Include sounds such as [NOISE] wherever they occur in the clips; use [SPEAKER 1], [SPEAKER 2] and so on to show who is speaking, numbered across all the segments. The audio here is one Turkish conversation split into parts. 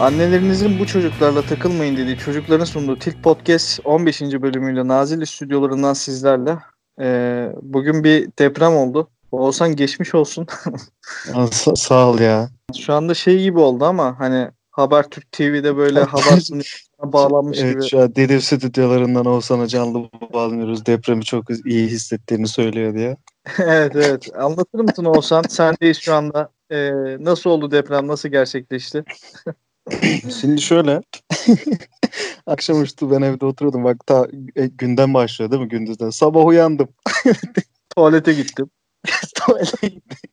[SPEAKER 1] Annelerinizin bu çocuklarla takılmayın dediği çocukların sunduğu Tilt Podcast 15. bölümüyle Nazilli stüdyolarından sizlerle. Ee, bugün bir deprem oldu. Olsan geçmiş olsun. [LAUGHS]
[SPEAKER 2] Sa- sağ ol ya.
[SPEAKER 1] Şu anda şey gibi oldu ama hani Habertürk TV'de böyle [LAUGHS] haber bağlanmış
[SPEAKER 2] Evet
[SPEAKER 1] gibi.
[SPEAKER 2] şu an Dedim stüdyolarından Oğuzhan'a canlı bağlanıyoruz. Depremi çok iyi hissettiğini söylüyor diye. [LAUGHS]
[SPEAKER 1] evet evet. Anlatır mısın Oğuzhan? Sendeyiz şu anda. Ee, nasıl oldu deprem? Nasıl gerçekleşti? [CLEARS THROAT]
[SPEAKER 2] Şimdi şöyle. [LAUGHS] Akşamüstü ben evde oturuyordum. Bak ta e, günden başlıyor değil mi gündüzden? Sabah uyandım. [LAUGHS]
[SPEAKER 1] Tuvalete gittim. [LAUGHS]
[SPEAKER 2] Tuvalete gittim.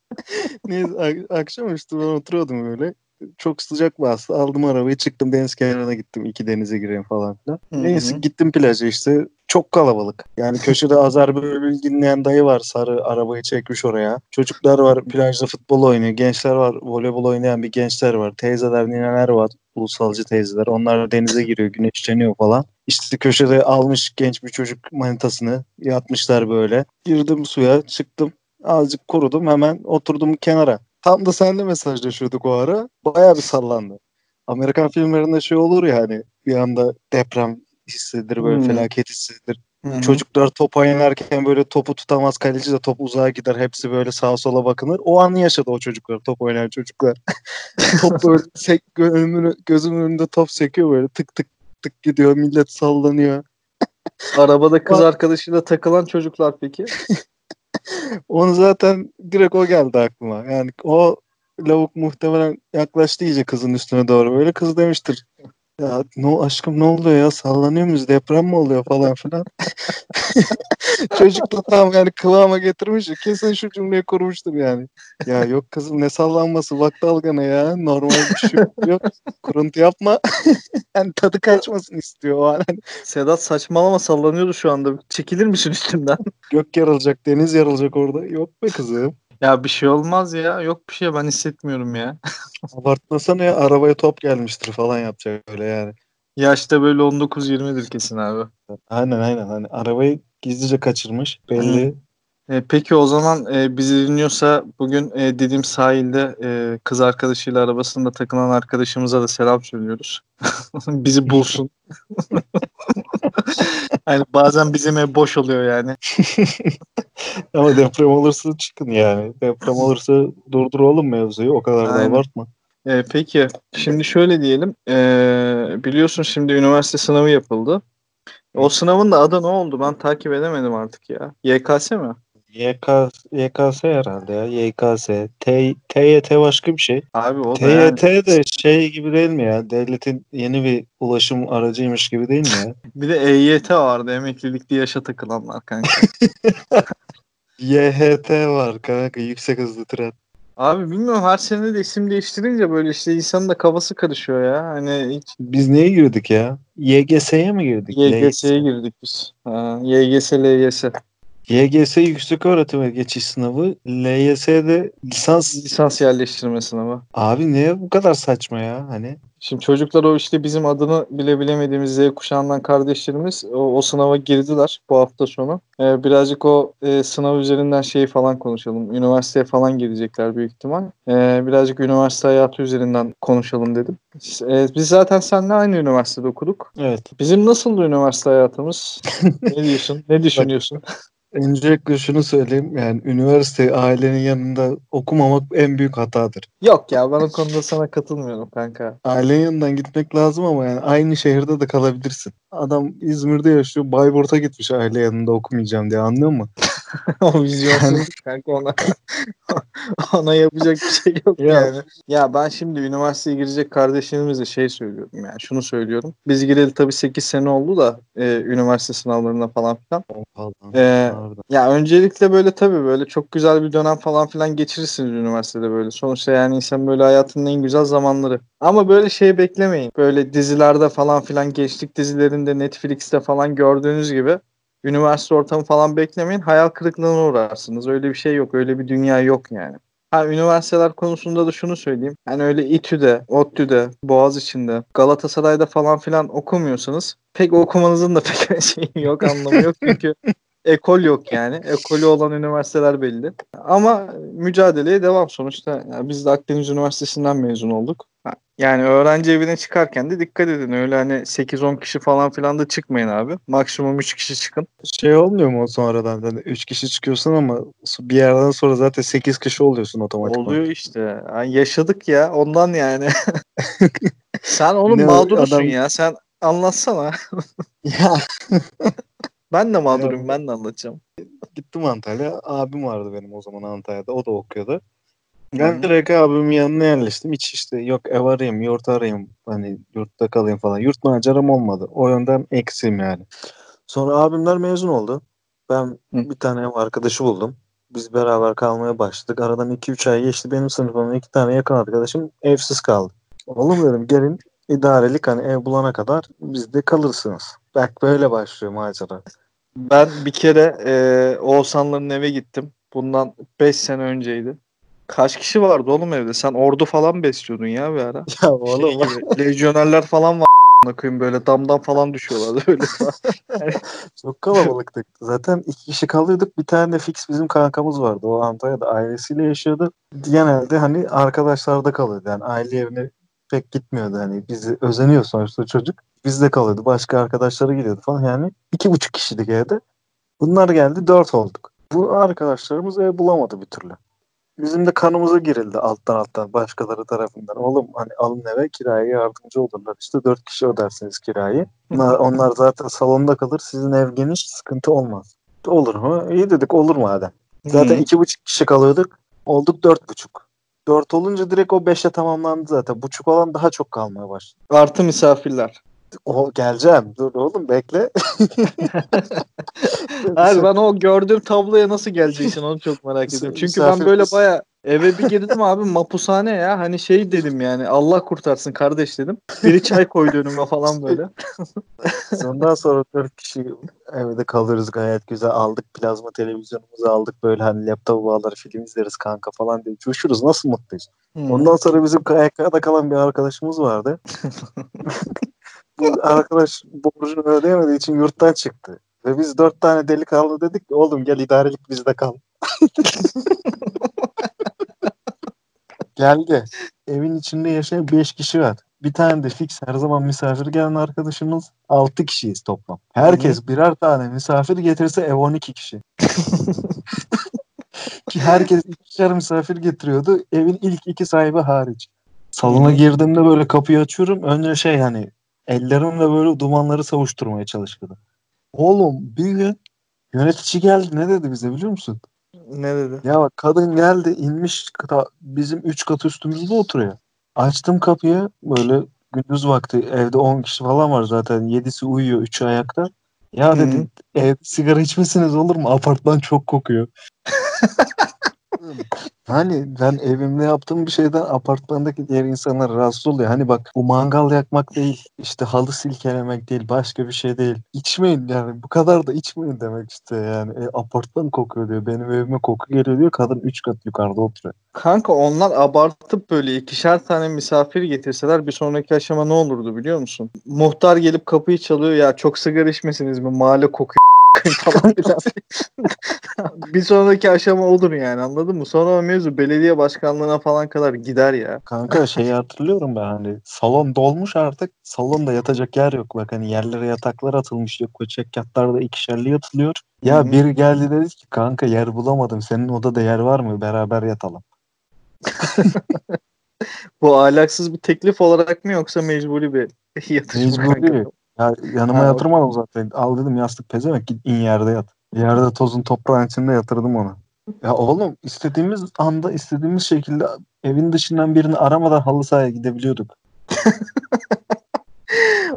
[SPEAKER 2] Neyse ak- akşamüstü ben oturuyordum böyle. Çok sıcak bastı. Aldım arabayı çıktım deniz kenarına gittim. iki denize gireyim falan filan.
[SPEAKER 1] Hı hı.
[SPEAKER 2] Neyse gittim plaja işte. Çok kalabalık. Yani köşede [LAUGHS] Azar Bülbül dinleyen dayı var. Sarı arabayı çekmiş oraya. Çocuklar var plajda futbol oynuyor. Gençler var. Voleybol oynayan bir gençler var. Teyzeler, nineler var. Ulusalcı teyzeler. Onlar denize giriyor. Güneşleniyor falan. İşte köşede almış genç bir çocuk manitasını. Yatmışlar böyle. Girdim suya çıktım. Azıcık kurudum. Hemen oturdum kenara. Tam da seninle mesajlaşıyorduk o ara. Bayağı bir sallandı. Amerikan filmlerinde şey olur ya hani bir anda deprem hissedilir böyle
[SPEAKER 1] Hmm.
[SPEAKER 2] felaket hissedilir.
[SPEAKER 1] Hı hı.
[SPEAKER 2] Çocuklar top oynarken böyle topu tutamaz kaleci de top uzağa gider. Hepsi böyle sağa sola bakınır. O anı yaşadı o çocuklar. Top oynayan çocuklar. [LAUGHS] top böyle sek, gözümün önünde top sekiyor böyle tık tık tık gidiyor. Millet sallanıyor.
[SPEAKER 1] Arabada kız arkadaşıyla takılan çocuklar peki? [LAUGHS]
[SPEAKER 2] Onu zaten direkt o geldi aklıma. Yani o lavuk muhtemelen yaklaştı iyice kızın üstüne doğru. Böyle kız demiştir. Ya ne aşkım ne oluyor ya sallanıyor muyuz deprem mi oluyor falan filan. [LAUGHS] Çocuk da tam yani kıvama getirmiş. Kesin şu cümleyi kurmuştur yani. Ya yok kızım ne sallanması bak dalgana ya. Normal bir şey yok. Kuruntu yapma. [LAUGHS] yani tadı kaçmasın istiyor o an. [LAUGHS]
[SPEAKER 1] Sedat saçmalama sallanıyordu şu anda. Çekilir misin üstümden?
[SPEAKER 2] gök yarılacak deniz yarılacak orada. Yok be kızım.
[SPEAKER 1] Ya bir şey olmaz ya. Yok bir şey ben hissetmiyorum ya. [LAUGHS]
[SPEAKER 2] Abartmasana ya arabaya top gelmiştir falan yapacak öyle yani.
[SPEAKER 1] Yaşta böyle 19-20'dir kesin abi.
[SPEAKER 2] Aynen aynen hani arabayı gizlice kaçırmış belli.
[SPEAKER 1] E, peki o zaman e, bizi dinliyorsa bugün e, dediğim sahilde e, kız arkadaşıyla arabasında takılan arkadaşımıza da selam söylüyoruz. [LAUGHS] bizi bulsun. [LAUGHS] yani [LAUGHS] bazen bizim ev boş oluyor yani. [LAUGHS]
[SPEAKER 2] Ama deprem olursa çıkın yani. Deprem olursa durdur oğlum mevzuyu o kadar da
[SPEAKER 1] Aynen.
[SPEAKER 2] abartma.
[SPEAKER 1] E, peki şimdi şöyle diyelim. E, biliyorsun şimdi üniversite sınavı yapıldı. O sınavın da adı ne oldu? Ben takip edemedim artık ya. YKS mi?
[SPEAKER 2] YK, YKS herhalde ya. YKS. T, TYT başka bir şey.
[SPEAKER 1] Abi o da yani.
[SPEAKER 2] TYT de şey gibi değil mi ya? Devletin yeni bir ulaşım aracıymış gibi değil mi ya? [LAUGHS]
[SPEAKER 1] Bir de EYT vardı. Emeklilikte yaşa takılanlar kanka. [LAUGHS]
[SPEAKER 2] YHT var kanka. Yüksek hızlı tren.
[SPEAKER 1] Abi bilmiyorum her sene de isim değiştirince böyle işte insanın da kafası karışıyor ya. Hani hiç
[SPEAKER 2] Biz neye girdik ya? YGS'ye mi girdik?
[SPEAKER 1] YGS'ye girdik biz. Ha, YGS, LYS.
[SPEAKER 2] YGS yüksek öğretime geçiş sınavı. LYS'de lisans.
[SPEAKER 1] Lisans yerleştirme sınavı.
[SPEAKER 2] Abi niye bu kadar saçma ya? Hani
[SPEAKER 1] Şimdi çocuklar o işte bizim adını bile bilemediğimiz Z kuşağından kardeşlerimiz o, o sınava girdiler bu hafta sonu. Ee, birazcık o e, sınav üzerinden şeyi falan konuşalım. Üniversiteye falan girecekler büyük ihtimal. Ee, birazcık üniversite hayatı üzerinden konuşalım dedim. Ee, biz zaten seninle aynı üniversitede okuduk.
[SPEAKER 2] evet.
[SPEAKER 1] Bizim nasıldı üniversite hayatımız? [LAUGHS] ne diyorsun? Ne düşünüyorsun? [LAUGHS]
[SPEAKER 2] Öncelikle şunu söyleyeyim. Yani üniversite ailenin yanında okumamak en büyük hatadır.
[SPEAKER 1] Yok ya ben o konuda sana katılmıyorum kanka.
[SPEAKER 2] Ailenin yanından gitmek lazım ama yani aynı şehirde de kalabilirsin. Adam İzmir'de yaşıyor. Bayburt'a gitmiş aile yanında okumayacağım diye anlıyor musun? [LAUGHS]
[SPEAKER 1] o vizyonsuzluk kanka ona. [LAUGHS] ona yapacak bir şey yok
[SPEAKER 2] Ya.
[SPEAKER 1] yani. Ya ben şimdi üniversiteye girecek kardeşlerimize şey söylüyorum yani şunu söylüyorum. Biz gireli tabii 8 sene oldu da e, üniversite sınavlarına falan filan. Ee,
[SPEAKER 2] Pardon.
[SPEAKER 1] Ya öncelikle böyle tabii böyle çok güzel bir dönem falan filan geçirirsiniz üniversitede böyle. Sonuçta yani insan böyle hayatının en güzel zamanları. Ama böyle şey beklemeyin. Böyle dizilerde falan filan gençlik dizilerinde Netflix'te falan gördüğünüz gibi üniversite ortamı falan beklemeyin. Hayal kırıklığına uğrarsınız. Öyle bir şey yok. Öyle bir dünya yok yani. Ha üniversiteler konusunda da şunu söyleyeyim. Hani öyle İTÜ'de, ODTÜ'de, Boğaziçi'nde, Galatasaray'da falan filan okumuyorsanız pek okumanızın da [LAUGHS] pek şeyi yok anlamı yok. Çünkü [LAUGHS] ekol yok yani. Ekolü olan üniversiteler belli. Ama mücadeleye devam sonuçta. Yani biz de Akdeniz Üniversitesi'nden mezun olduk. Yani öğrenci evine çıkarken de dikkat edin. Öyle hani 8-10 kişi falan filan da çıkmayın abi. Maksimum 3 kişi çıkın.
[SPEAKER 2] Şey olmuyor mu o sonradan? Yani 3 kişi çıkıyorsun ama bir yerden sonra zaten 8 kişi oluyorsun otomatik.
[SPEAKER 1] Oluyor işte. Yani yaşadık ya ondan yani. [LAUGHS] Sen onun
[SPEAKER 2] Ne
[SPEAKER 1] mağdurusun
[SPEAKER 2] adam-
[SPEAKER 1] ya. Sen anlatsana. [LAUGHS]
[SPEAKER 2] Ya [LAUGHS]
[SPEAKER 1] Ben de mağdurum. Ben de anlatacağım.
[SPEAKER 2] gittim Antalya. Abim vardı benim o zaman Antalya'da. O da okuyordu.
[SPEAKER 1] Hı
[SPEAKER 2] Ben
[SPEAKER 1] hı.
[SPEAKER 2] direkt abimin yanına yerleştim. Hiç işte yok ev arayayım, yurt arayayım. Hani yurtta kalayım falan. Yurt maceram olmadı. O yönden eksiğim yani. Sonra abimler mezun oldu. Ben bir tane ev arkadaşı buldum. Biz beraber kalmaya başladık. Aradan 2-3 ay geçti. Benim sınıfımda iki tane yakın arkadaşım evsiz kaldı. Oğlum dedim gelin idarelik hani ev bulana kadar bizde kalırsınız. Bak böyle başlıyor macera.
[SPEAKER 1] Ben bir kere e, Oğuzhanların eve gittim. Bundan 5 sene önceydi. Kaç kişi vardı oğlum evde? Sen ordu falan besliyordun ya bir ara. [LAUGHS]
[SPEAKER 2] Ya oğlum
[SPEAKER 1] Şey gibi, lejyonerler falan var koyayım böyle damdan falan düşüyorlardı öyle [LAUGHS] falan.
[SPEAKER 2] Çok kalabalıktık. Zaten iki kişi kalıyorduk. Bir tane de fix bizim kankamız vardı. O Antalya'da ailesiyle yaşıyordu. Genelde hani arkadaşlarda kalıyordu. Yani aile evine pek gitmiyordu. Hani bizi özeniyor sonuçta çocuk. Bizde kalıyordu. Başka arkadaşları gidiyordu falan. Yani iki buçuk kişilik evde. Bunlar geldi dört olduk. Bu arkadaşlarımız ev bulamadı bir türlü. Bizim de kanımıza girildi alttan alttan başkaları tarafından. Oğlum hani alın eve kiraya yardımcı olurlar. İşte dört kişi ödersiniz kirayı. Onlar, onlar zaten salonda kalır. Sizin ev geniş sıkıntı olmaz. Olur mu? İyi dedik olur madem. Zaten iki buçuk kişi kalıyorduk. Olduk dört buçuk. Dört olunca direkt o beşe tamamlandı zaten. Buçuk olan daha çok kalmaya başladı.
[SPEAKER 1] Artı misafirler.
[SPEAKER 2] O geleceğim. Dur oğlum bekle. [LAUGHS]
[SPEAKER 1] Hayır ben o gördüğüm tabloya nasıl geleceksin onu çok merak ediyorum. Çünkü ben böyle baya eve bir girdim abi mapushane ya. Hani şey dedim yani Allah kurtarsın kardeş dedim. Biri çay koydu önüme falan böyle. [LAUGHS]
[SPEAKER 2] Ondan sonra dört kişi evde kalırız gayet güzel. Aldık plazma televizyonumuzu aldık. Böyle hani laptop bağlar film izleriz kanka falan diye coşuruz. Nasıl mutluyuz. Ondan sonra bizim KYK'da kalan bir arkadaşımız vardı. [LAUGHS] Arkadaş borcunu ödeyemediği için yurttan çıktı. Ve biz dört tane delikanlı dedik ki oğlum gel idarelik bizde kal. [LAUGHS] Geldi. Evin içinde yaşayan beş kişi var. Bir tane de fix her zaman misafir gelen arkadaşımız. Altı kişiyiz toplam. Herkes birer tane misafir getirse ev 12 kişi. [LAUGHS] Ki herkes ikişer misafir getiriyordu. Evin ilk iki sahibi hariç. Salona girdiğimde böyle kapıyı açıyorum. Önce şey hani ellerimle böyle dumanları savuşturmaya çalışıyordu. Oğlum bir gün yönetici geldi ne dedi bize biliyor musun?
[SPEAKER 1] Ne dedi?
[SPEAKER 2] Ya bak kadın geldi inmiş bizim üç kat üstümüzde oturuyor. Açtım kapıyı böyle gündüz vakti evde 10 kişi falan var zaten 7'si uyuyor 3'ü ayakta. Ya dedi ev sigara içmesiniz olur mu? Apartman çok kokuyor. [LAUGHS] Hani ben evimde yaptığım bir şeyden apartmandaki diğer insanlar rahatsız oluyor. Hani bak bu mangal yakmak değil, işte halı silkelemek değil, başka bir şey değil. İçmeyin yani bu kadar da içmeyin demek işte yani. E, apartman kokuyor diyor. Benim evime koku geliyor diyor. Kadın 3 kat yukarıda oturuyor.
[SPEAKER 1] Kanka onlar abartıp böyle ikişer tane misafir getirseler bir sonraki aşama ne olurdu biliyor musun? Muhtar gelip kapıyı çalıyor ya çok sigara içmesiniz mi mahalle kokuyor [LAUGHS] falan filan. [LAUGHS] bir sonraki aşama olur yani anladın mı? Sonra o mevzu belediye başkanlığına falan kadar gider ya.
[SPEAKER 2] Kanka şeyi hatırlıyorum ben hani salon dolmuş artık. Salonda yatacak yer yok. Bak hani yerlere yataklar atılmış yok. Koçak yatlarda ikişerli yatılıyor. Ya
[SPEAKER 1] Hı hı.
[SPEAKER 2] biri geldi dedi ki kanka yer bulamadım. Senin odada yer var mı? Beraber yatalım. [LAUGHS]
[SPEAKER 1] Bu ahlaksız bir teklif olarak mı yoksa mecburi bir yatış mı kanka?
[SPEAKER 2] Mecburi. Ya yanıma
[SPEAKER 1] Ha,
[SPEAKER 2] yatırmadım zaten. Al dedim yastık pezemek git in yerde yat. Yerde tozun toprağın içinde yatırdım onu. Ya oğlum istediğimiz anda istediğimiz şekilde evin dışından birini aramadan halı sahaya gidebiliyorduk. [LAUGHS]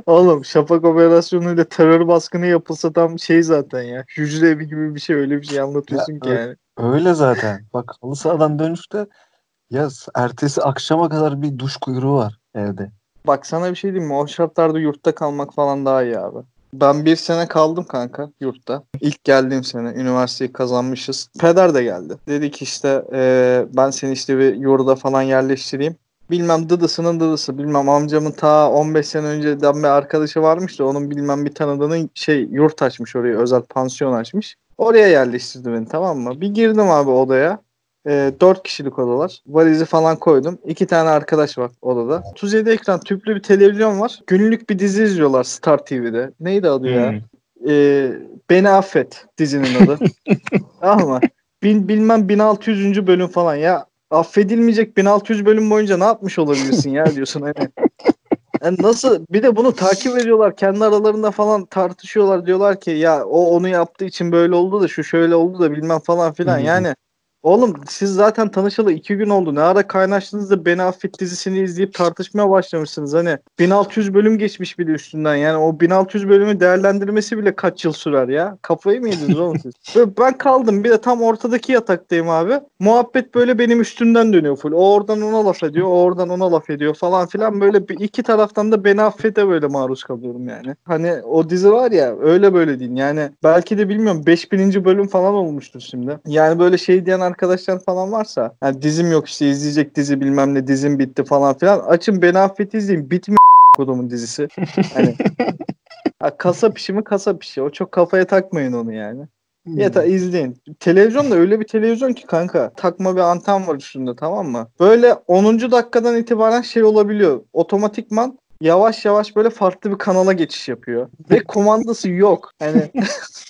[SPEAKER 1] Oğlum şafak operasyonuyla terör baskını yapılsa tam şey zaten ya. Hücre evi gibi bir şey öyle bir şey anlatıyorsun
[SPEAKER 2] Ya,
[SPEAKER 1] ki yani.
[SPEAKER 2] Öyle zaten. Bak halı sahadan dönüşte ya ertesi akşama kadar bir duş kuyruğu var evde.
[SPEAKER 1] Bak sana bir şey diyeyim mi? O şartlarda yurtta kalmak falan daha iyi abi. Ben bir sene kaldım kanka yurtta. İlk geldiğim sene üniversiteyi kazanmışız. Peder de geldi. Dedi ki işte eee, ben seni işte bir yurda falan yerleştireyim. Bilmem dıdısının dıdısı bilmem amcamın ta 15 sene önceden bir arkadaşı varmış da onun bilmem bir tanıdığının şey yurt açmış oraya özel pansiyon açmış. Oraya yerleştirdi beni tamam mı? Bir girdim abi odaya. E, 4 kişilik odalar. Valizi falan koydum. 2 tane arkadaş var odada. 37 ekran tüplü bir televizyon var. Günlük bir dizi izliyorlar Star TV'de. Neydi adı ya?
[SPEAKER 2] Hmm.
[SPEAKER 1] E, Beni Affet dizinin adı. [LAUGHS] Ama bil, bilmem 1600. bölüm falan ya affedilmeyecek 1600 bölüm boyunca ne yapmış olabilirsin ya diyorsun hani. [LAUGHS] Yani nasıl bir de bunu takip ediyorlar kendi aralarında falan tartışıyorlar diyorlar ki ya o onu yaptığı için böyle oldu da şu şöyle oldu da bilmem falan filan
[SPEAKER 2] hı.
[SPEAKER 1] yani Oğlum siz zaten tanışalı iki gün oldu. Ne ara kaynaştınız da Beni Affet dizisini izleyip tartışmaya başlamışsınız. Hani 1600 bölüm geçmiş bile üstünden. Yani o 1600 bölümü değerlendirmesi bile kaç yıl sürer ya? Kafayı mı yediniz oğlum siz? [LAUGHS] Böyle ben kaldım bir de tam ortadaki yataktayım abi. Muhabbet böyle benim üstümden dönüyor full. O oradan ona laf ediyor, o oradan ona laf ediyor falan filan. Böyle bir iki taraftan da Beni Affet'e böyle maruz kalıyorum yani. Hani o dizi var ya öyle böyle değil. Yani belki de bilmiyorum 5000. bölüm falan olmuştur şimdi. Yani böyle şey diyen arkadaşlar falan varsa yani dizim yok işte izleyecek dizi bilmem ne dizim bitti falan filan. Açın Beni Affet izleyin. Bitmiyor [LAUGHS] kodumun dizisi. Hani [LAUGHS] ha, kasap işi mi kasap işi. O çok kafaya takmayın onu yani. Yeter izleyin. Televizyon da öyle bir televizyon ki kanka. Takma bir anten var üstünde tamam mı? Böyle 10. dakikadan itibaren şey olabiliyor. Otomatikman yavaş yavaş böyle farklı bir kanala geçiş yapıyor. Ve kumandası yok. Hani [LAUGHS]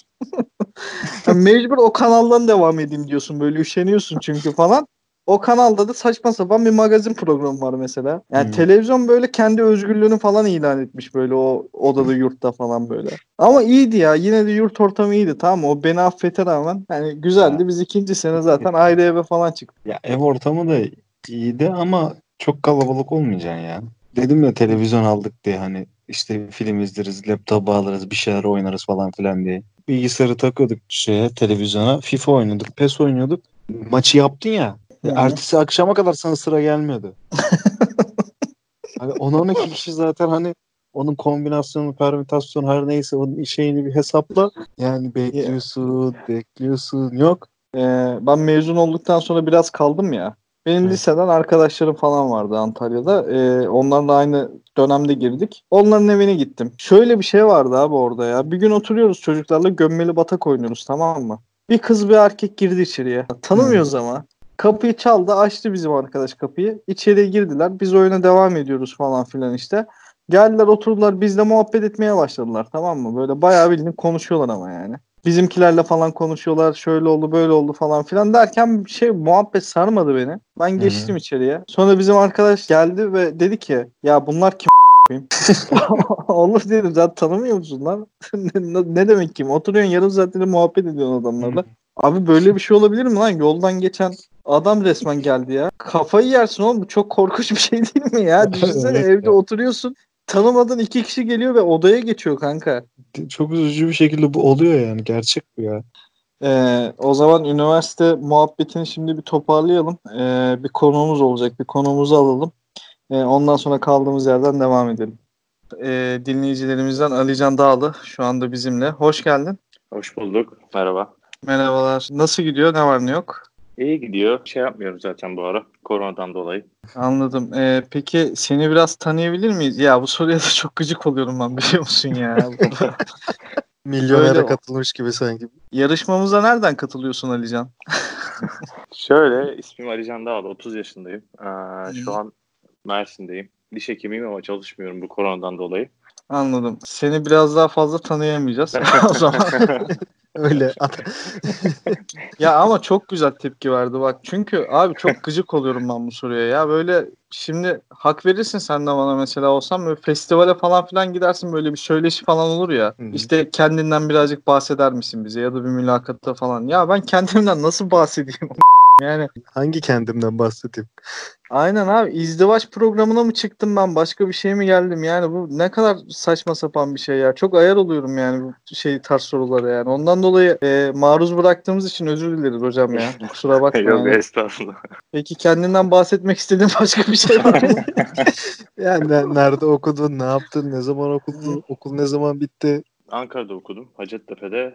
[SPEAKER 1] Yani mecbur o kanaldan devam edeyim diyorsun. Böyle üşeniyorsun çünkü falan. O kanalda da saçma sapan bir magazin programı var mesela. Yani
[SPEAKER 2] Hmm.
[SPEAKER 1] televizyon böyle kendi özgürlüğünü falan ilan etmiş böyle o odada yurtta falan böyle. Ama iyiydi ya. Yine de yurt ortamı iyiydi tamam? O beni affete rağmen yani güzeldi. Biz ikinci sene zaten ayrı eve falan çıktık.
[SPEAKER 2] Ya ev ortamı da iyiydi ama çok kalabalık olmayacaksın ya. Dedim ya televizyon aldık diye hani işte film izleriz, laptop alırız, bir şeyler oynarız falan filan diye. Bilgisayarı takıyorduk şeye televizyona. FIFA oynuyorduk, PES oynuyorduk. Maçı yaptın ya.
[SPEAKER 1] Hı.
[SPEAKER 2] Ertesi akşama kadar sana sıra gelmiyordu. [LAUGHS] hani 10-12 kişi zaten hani onun kombinasyonu, permütasyonu her neyse onun şeyini bir hesapla. Yani bekliyorsun, bekliyorsun. Yok.
[SPEAKER 1] Ee, ben mezun olduktan sonra biraz kaldım ya. Benim
[SPEAKER 2] Evet.
[SPEAKER 1] liseden arkadaşlarım falan vardı Antalya'da. Ee, onlarla aynı dönemde girdik. Onların evine gittim. Şöyle bir şey vardı abi orada ya. Bir gün oturuyoruz çocuklarla gömmeli batak oynuyoruz tamam mı? Bir kız bir erkek girdi içeriye. Tanımıyoruz ama. Kapıyı çaldı açtı bizim arkadaş kapıyı. İçeriye girdiler. Biz oyuna devam ediyoruz falan filan işte. Geldiler oturdular bizle muhabbet etmeye başladılar tamam mı? Böyle bayağı bildiğin konuşuyorlar ama yani. Bizimkilerle falan konuşuyorlar. Şöyle oldu böyle oldu falan filan derken bir şey muhabbet sarmadı beni. Ben geçtim içeriye. Sonra bizim arkadaş geldi ve dedi ki ya bunlar kim a**ayım?" [LAUGHS] Olur dedim zaten tanımıyor musun lan? [LAUGHS] ne, ne demek kim? Oturuyorsun yarım saattir muhabbet ediyorsun adamlarla. Abi böyle bir şey olabilir mi lan? Yoldan geçen adam resmen geldi ya. Kafayı yersin oğlum. Bu çok korkunç bir şey değil mi ya? [LAUGHS] Düşünsene
[SPEAKER 2] Evet
[SPEAKER 1] evde
[SPEAKER 2] ya.
[SPEAKER 1] oturuyorsun. Tanımadığın iki kişi geliyor ve odaya geçiyor kanka.
[SPEAKER 2] Çok üzücü bir şekilde bu oluyor yani. Gerçek bu ya.
[SPEAKER 1] Ee, o zaman üniversite muhabbetini şimdi bir toparlayalım. Ee, bir konuğumuz olacak. Bir konuğumuzu alalım. Ee, ondan sonra kaldığımız yerden devam edelim. Ee, dinleyicilerimizden Alican Dağlı şu anda bizimle. Hoş geldin.
[SPEAKER 3] Hoş bulduk. Merhaba.
[SPEAKER 1] Merhabalar. Nasıl gidiyor? Ne var ne yok?
[SPEAKER 3] İyi gidiyor. Şey yapmıyorum zaten bu ara. Koronadan dolayı.
[SPEAKER 1] Anladım. Ee, peki seni biraz tanıyabilir miyiz? Ya bu soruya da çok gıcık oluyorum ben biliyor musun ya? [LAUGHS] Öyle-
[SPEAKER 2] katılmış gibi sanki.
[SPEAKER 1] Yarışmamıza nereden katılıyorsun Alican? [LAUGHS]
[SPEAKER 3] Şöyle ismim Ali Can Dağlı. 30 yaşındayım. Ee, şu an Mersin'deyim. Diş hekimiyim ama çalışmıyorum bu koronadan dolayı.
[SPEAKER 1] Anladım. Seni biraz daha fazla tanıyamayacağız. [LAUGHS] o zaman
[SPEAKER 2] Öyle. [LAUGHS] [LAUGHS]
[SPEAKER 1] Ya ama çok güzel tepki verdi bak. Çünkü abi çok gıcık oluyorum ben bu soruya. Ya böyle şimdi hak verirsin sen de bana mesela olsam böyle festivale falan filan gidersin böyle bir söyleşi falan olur ya.
[SPEAKER 2] Hı hı.
[SPEAKER 1] İşte kendinden birazcık bahseder misin bize ya da bir mülakatta falan. Ya ben kendimden nasıl bahsedeyim? Yani
[SPEAKER 2] Hangi kendimden bahsedeyim?
[SPEAKER 1] aynen abi izdivaç programına mı çıktım ben başka bir şey mi geldim yani bu ne kadar saçma sapan bir şey ya. Çok ayar oluyorum yani bu şey tarz sorulara yani. Ondan dolayı e, maruz bıraktığımız için özür dileriz hocam ya. [LAUGHS] Kusura bakma
[SPEAKER 3] Yok
[SPEAKER 1] yani.
[SPEAKER 3] estağfurullah.
[SPEAKER 1] Peki kendinden bahsetmek istediğin başka bir şey var mı? [LAUGHS]
[SPEAKER 2] Yani ne- nerede okudun, ne yaptın, ne zaman okudun, okul ne zaman bitti?
[SPEAKER 3] Ankara'da okudum. Hacettepe'de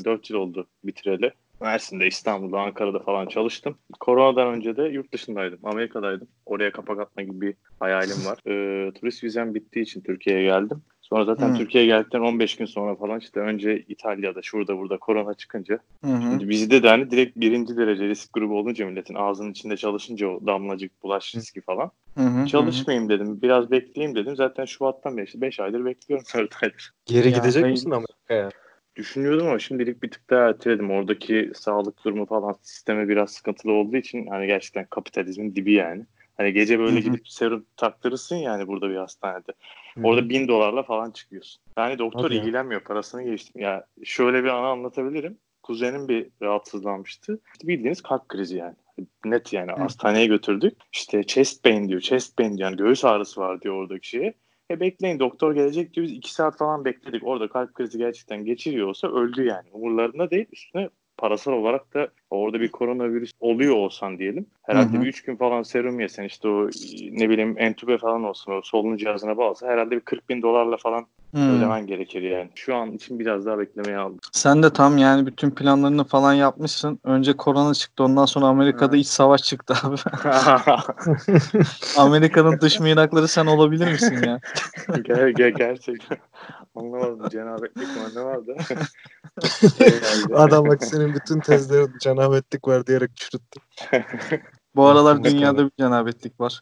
[SPEAKER 3] e, 4 yıl oldu bitireli. Mersin'de, İstanbul'da, Ankara'da falan çalıştım. Koronadan önce de yurt dışındaydım. Amerika'daydım. Oraya kapak atma gibi bir hayalim var. [LAUGHS] E, turist vizem bittiği için Türkiye'ye geldim. Sonra zaten
[SPEAKER 1] Hı.
[SPEAKER 3] Türkiye'ye geldikten 15 gün sonra falan işte önce İtalya'da şurada burada korona çıkınca.
[SPEAKER 1] Hı.
[SPEAKER 3] Şimdi bizde de hani direkt birinci derece risk grubu olunca milletin ağzının içinde çalışınca o damlacık bulaş riski falan.
[SPEAKER 1] Hı.
[SPEAKER 3] Çalışmayayım dedim. Biraz bekleyeyim dedim. Zaten Şubat'tan beri işte 5 aydır bekliyorum 4 aydır.
[SPEAKER 2] Geri
[SPEAKER 1] Ya,
[SPEAKER 2] gidecek
[SPEAKER 1] hayır.
[SPEAKER 2] misin Amerika'ya?
[SPEAKER 3] Düşünüyordum ama şimdilik bir tık daha erteledim. Oradaki sağlık durumu falan sisteme biraz sıkıntılı olduğu için hani gerçekten kapitalizmin dibi yani. Hani gece böyle gidip serum taktırırsın yani burada bir hastanede.
[SPEAKER 2] Hı.
[SPEAKER 3] Orada bin dolarla falan çıkıyorsun. Yani doktor
[SPEAKER 2] Hadi ya.
[SPEAKER 3] ilgilenmiyor parasını geçtim. Ya şöyle bir ana anlatabilirim. Kuzenim bir rahatsızlanmıştı. Bildiğiniz kalp krizi yani. Net yani
[SPEAKER 1] Hı.
[SPEAKER 3] hastaneye götürdük. İşte chest pain diyor. Chest pain diyor. Yani göğüs ağrısı var diyor oradaki şeye. E bekleyin doktor gelecek diyor. Biz iki saat falan bekledik. Orada kalp krizi gerçekten geçiriyor olsa öldü yani. Umurlarında değil. Üstüne parasal olarak da orada bir koronavirüs oluyor olsan diyelim. Herhalde
[SPEAKER 1] Hı hı.
[SPEAKER 3] bir üç gün falan serum yesen işte o ne bileyim entübe falan olsun o solunum cihazına bağlasa herhalde bir 40 bin dolarla falan
[SPEAKER 1] Hı.
[SPEAKER 3] ödemen gerekir yani. Şu an için biraz daha beklemeye aldım.
[SPEAKER 1] Sen de tam yani bütün planlarını falan yapmışsın. Önce korona çıktı ondan sonra Amerika'da
[SPEAKER 3] Ha.
[SPEAKER 1] iç savaş çıktı abi. [LAUGHS] Amerika'nın dış mihrakları sen olabilir misin ya?
[SPEAKER 3] Ger gerçekten anlamadım cenabetlik mi ne [LAUGHS] vardı?
[SPEAKER 2] Adam bak senin bütün tezlerin cenabetlik var diyerek çürüttü.
[SPEAKER 1] Bu aralar dünyada bir cenabetlik var.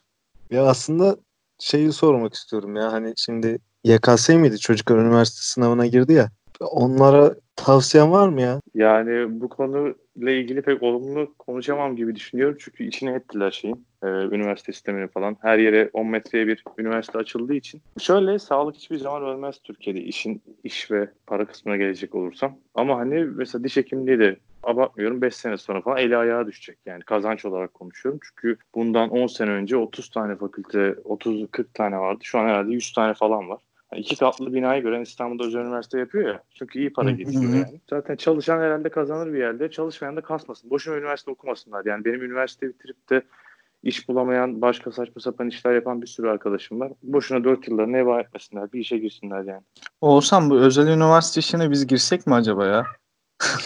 [SPEAKER 2] Ya aslında şeyi sormak istiyorum ya hani şimdi YKS miydi çocuklar üniversite sınavına girdi ya. Onlara tavsiyen var mı ya?
[SPEAKER 3] Yani bu konuyla ilgili pek olumlu konuşamam gibi düşünüyorum. Çünkü içine ettiler şeyin. e, üniversite sistemini falan. Her yere 10 metreye bir üniversite açıldığı için. Şöyle sağlık hiçbir zaman ölmez Türkiye'de işin iş ve para kısmına gelecek olursam. Ama hani mesela diş hekimliği de abartmıyorum 5 sene sonra falan eli ayağa düşecek yani kazanç olarak konuşuyorum. Çünkü bundan 10 sene önce 30 tane fakülte 30-40 tane vardı. Şu an herhalde 100 tane falan var. İki katlı binayı gören İstanbul'da özel üniversite yapıyor ya. Çünkü iyi para getiriyor yani. Zaten çalışan herhalde kazanır bir yerde. Çalışmayan da kasmasın. Boşuna üniversite okumasınlar. Yani benim üniversite bitirip de iş bulamayan, başka saçma sapan işler yapan bir sürü arkadaşım var. Boşuna 4 yıllarını heba etmesinler. Bir işe girsinler yani.
[SPEAKER 1] Oğuzhan bu özel üniversite işine biz girsek mi acaba ya? [LAUGHS]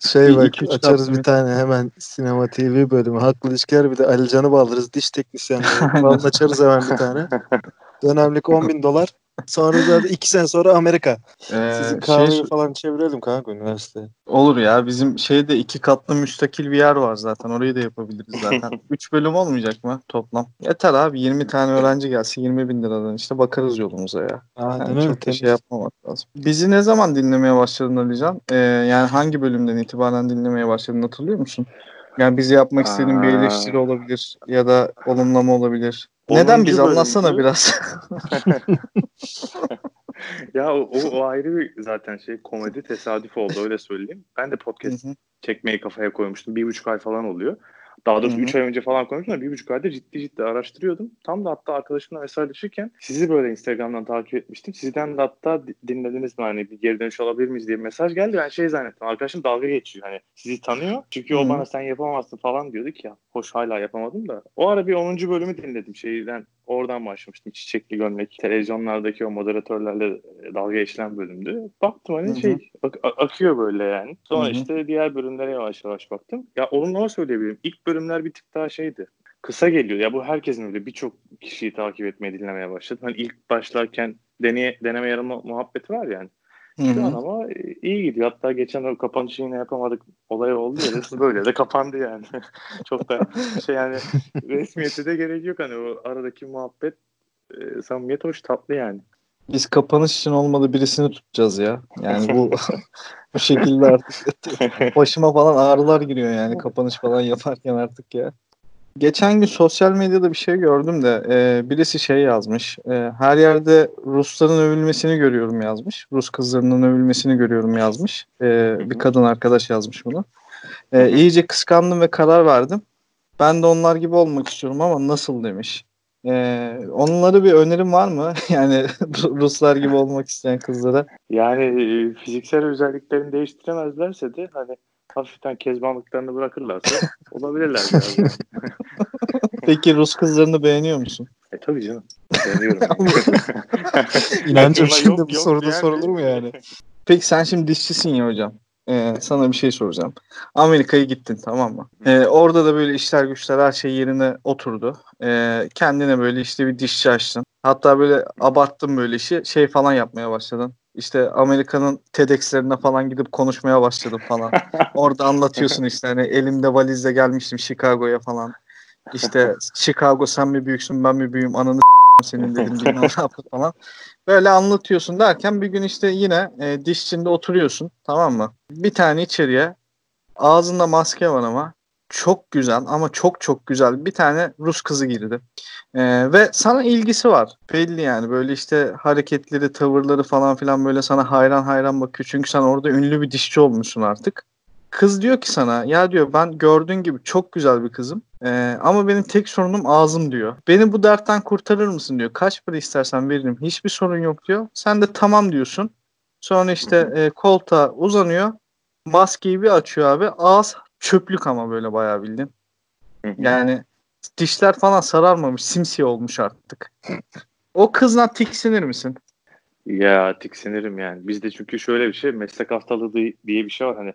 [SPEAKER 2] Şey bak
[SPEAKER 1] iki
[SPEAKER 2] açarız bir tane hemen sinema TV bölümü. Haklı ilişkiler bir de Ali Can'ı bağlarız. Diş teknisyenleri [LAUGHS] falan açarız hemen bir tane. [LAUGHS] Dönemlik 10 bin dolar. Sonra zaten 2 sene sonra Amerika.
[SPEAKER 1] Ee,
[SPEAKER 2] Sizin
[SPEAKER 1] şey,
[SPEAKER 2] kahveyi falan çevirelim kanka üniversiteye.
[SPEAKER 1] olur ya bizim şeyde iki katlı müstakil bir yer var zaten. Orayı da yapabiliriz zaten. [LAUGHS] 3 bölüm olmayacak mı toplam? Yeter abi 20 tane öğrenci gelsin 20 bin liradan işte bakarız yolumuza ya.
[SPEAKER 2] Aynen
[SPEAKER 1] Yani çok da şey yapmamak lazım. Bizi ne zaman dinlemeye başladın Alican? Ee, yani hangi bölümden itibaren dinlemeye başladın hatırlıyor musun? Yani bizi yapmak istediğin bir
[SPEAKER 3] Aa.
[SPEAKER 1] eleştiri olabilir ya da olumlama olabilir. Neden biz anlatsana biraz. [LAUGHS]
[SPEAKER 3] ya o, o, ayrı bir zaten şey komedi tesadüf oldu öyle söyleyeyim. Ben de podcast çekmeyi kafaya koymuştum. Bir buçuk ay falan oluyor. Daha doğrusu
[SPEAKER 1] Hı hı.
[SPEAKER 3] üç ay önce falan koymuştum ama bir buçuk ayda ciddi ciddi araştırıyordum. Tam da hatta arkadaşımla mesajlaşırken sizi böyle Instagram'dan takip etmiştim. Sizden de hatta di- dinlediniz mi hani bir geri dönüş alabilir miyiz diye mesaj geldi. Ben şey zannettim. Arkadaşım dalga geçiyor. Hani sizi tanıyor. Çünkü o bana sen yapamazsın falan diyorduk ya. Hoş hala yapamadım da. O ara bir 10. bölümü dinledim. Şeyden oradan başlamıştım. Çiçekli gömlek. Televizyonlardaki o moderatörlerle e, dalga geçilen bölümdü. Baktım hani
[SPEAKER 1] Hı hı.
[SPEAKER 3] şey ak- akıyor böyle yani. Sonra
[SPEAKER 1] Hı hı.
[SPEAKER 3] işte diğer bölümlere yavaş yavaş baktım. Ya olumlama söyleyebilirim. İlk bölümler bir tık daha şeydi. Kısa geliyor. Ya bu herkesin öyle birçok kişiyi takip etmeye, dinlemeye başladı. Hani ilk başlarken deneye, deneme yarama muhabbeti var yani.
[SPEAKER 1] Hı
[SPEAKER 3] Şu an ama e, iyi gidiyor. Hatta geçen o kapanışı yine yapamadık olay oldu ya. resmi Böyle de kapandı yani. [LAUGHS] Çok da şey yani [LAUGHS] resmiyete de gerek yok. Hani o aradaki muhabbet e, samimiyet hoş tatlı yani.
[SPEAKER 1] Biz kapanış için olmadı birisini tutacağız ya. Yani bu [LAUGHS] bu şekilde artık [LAUGHS] başıma falan ağrılar giriyor yani kapanış falan yaparken artık ya. Geçen gün sosyal medyada bir şey gördüm de e, birisi şey yazmış. E, her yerde Rusların övülmesini görüyorum yazmış. Rus kızlarının övülmesini görüyorum yazmış. E, bir kadın arkadaş yazmış bunu. E, iyice kıskandım ve karar verdim. Ben de onlar gibi olmak istiyorum ama nasıl demiş. E, onlara bir önerim var mı? [LAUGHS] Yani Ruslar gibi olmak isteyen kızlara.
[SPEAKER 3] Yani fiziksel özelliklerini değiştiremezlerse de hani hafiften kezbanlıklarını bırakırlarsa [LAUGHS] olabilirler. [LAUGHS]
[SPEAKER 1] Peki Rus kızlarını beğeniyor musun?
[SPEAKER 3] E tabii canım. Beğeniyorum.
[SPEAKER 2] İnancım şimdi
[SPEAKER 3] yok
[SPEAKER 2] bu soruda sorulur mu yani?
[SPEAKER 1] Peki sen şimdi dişçisin ya hocam. Ee, sana bir şey soracağım. Amerika'ya gittin tamam mı? Ee, orada da böyle işler güçler her şey yerine oturdu. Ee, kendine böyle işte bir dişçi açtın. Hatta böyle abarttım böyle işi. Şey falan yapmaya başladın. İşte Amerika'nın TEDx'lerine falan gidip konuşmaya başladım falan. [LAUGHS] Orada anlatıyorsun işte hani elimde valizle gelmiştim Chicago'ya falan. İşte Chicago sen mi büyüksün ben mi büyüğüm ananı senin dedim ne yaptı falan. Böyle anlatıyorsun derken bir gün işte yine e, dişçinde oturuyorsun tamam mı? Bir tane içeriye ağzında maske var ama çok güzel ama çok çok güzel bir tane Rus kızı girdi. Ee, ve sana ilgisi var. Belli yani böyle işte hareketleri, tavırları falan filan böyle sana hayran hayran bakıyor. Çünkü sen orada ünlü bir dişçi olmuşsun artık. Kız diyor ki sana ya diyor ben gördüğün gibi çok güzel bir kızım. Ee, ama benim tek sorunum ağzım diyor. Beni bu dertten kurtarır mısın diyor. Kaç para istersen veririm. Hiçbir sorun yok diyor. Sen de tamam diyorsun. Sonra işte e, koltuğa uzanıyor. Maskeyi bir açıyor abi. Ağız çöplük ama böyle bayağı bildiğin. Yani dişler falan sararmamış. Simsiyah olmuş artık. O kızdan tiksinir misin?
[SPEAKER 3] Ya tiksinirim yani. Bizde çünkü şöyle bir şey meslek hastalığı diye bir şey var. Hani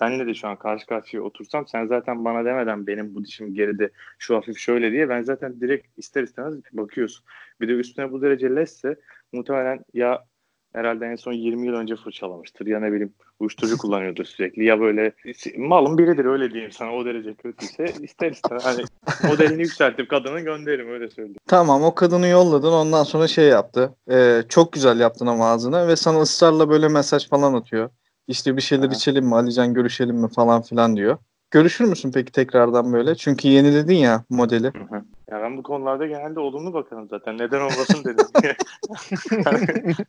[SPEAKER 3] senle de şu an karşı karşıya otursam sen zaten bana demeden benim bu dişim geride şu hafif şöyle diye ben zaten direkt ister istemez bakıyorsun. Bir de üstüne bu derece lesse muhtemelen ya herhalde en son 20 yıl önce fırçalamıştır ya ne bileyim uyuşturucu [LAUGHS] kullanıyordur sürekli ya böyle malın biridir öyle diyeyim sana o derece kötüyse ister istemez hani modelini yükseltip kadını gönderirim öyle söyleyeyim.
[SPEAKER 1] Tamam o kadını yolladın ondan sonra şey yaptı. Ee, çok güzel yaptın ama ağzını ve sana ısrarla böyle mesaj falan atıyor. İşte bir şeyler
[SPEAKER 3] Aha.
[SPEAKER 1] içelim mi Alican görüşelim mi falan filan diyor. Görüşür müsün peki tekrardan böyle? Çünkü yeniledin ya modeli.
[SPEAKER 3] Hı hı. Ya ben bu konularda genelde olumlu bakarım zaten. Neden olmasın dedim. [LAUGHS]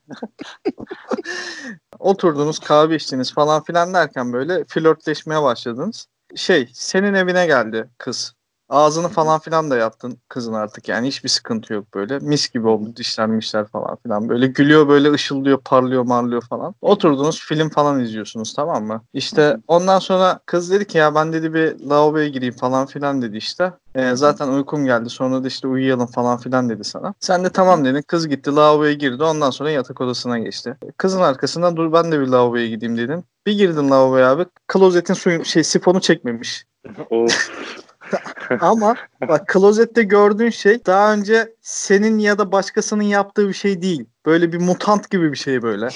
[SPEAKER 3] [LAUGHS]
[SPEAKER 1] Oturdunuz kahve içtiniz falan filan derken böyle flörtleşmeye başladınız. Şey senin evine geldi kız. Ağzını falan filan da yaptın kızın artık yani hiçbir sıkıntı yok böyle. Mis gibi oldu dişler mişler falan filan. Böyle gülüyor böyle ışıldıyor parlıyor marlıyor falan. Oturdunuz film falan izliyorsunuz tamam mı? İşte ondan sonra kız dedi ki ya ben dedi bir lavaboya gireyim falan filan dedi işte. Ee, zaten uykum geldi sonra da işte uyuyalım falan filan dedi sana. Sen de tamam dedin. Kız gitti lavaboya girdi ondan sonra yatak odasına geçti. Kızın arkasından dur ben de bir lavaboya gideyim dedin. Bir girdin lavaboya abi klozetin suyu şey sifonu çekmemiş. [LAUGHS] [LAUGHS] Ama bak klozette gördüğün şey daha önce senin ya da başkasının yaptığı bir şey değil. Böyle bir mutant gibi bir şey böyle.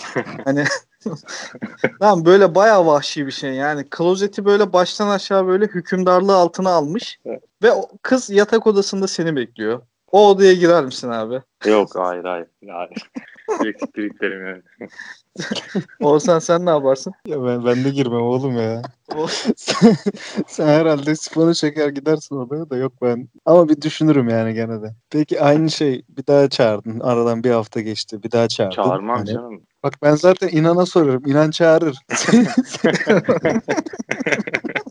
[SPEAKER 1] Hani [LAUGHS] Tamam böyle bayağı vahşi bir şey yani. Klozeti böyle baştan aşağı böyle hükümdarlığı altına almış.
[SPEAKER 3] Evet.
[SPEAKER 1] Ve o kız yatak odasında seni bekliyor. O odaya girer misin abi?
[SPEAKER 3] Yok hayır hayır. hayır. Derim yani. [LAUGHS]
[SPEAKER 1] Olsan sen ne yaparsın?
[SPEAKER 2] Ya ben, ben de girmem oğlum ya. [LAUGHS] Sen, sen herhalde sifonu çeker gidersin odaya da yok ben. Ama bir düşünürüm yani gene de. Peki aynı şey bir daha çağırdın. Aradan bir hafta geçti. Bir daha çağırdın.
[SPEAKER 3] Çağırmam
[SPEAKER 2] Hani-
[SPEAKER 3] canım.
[SPEAKER 2] Bak ben zaten inana sorarım. İnan çağırır. [LAUGHS]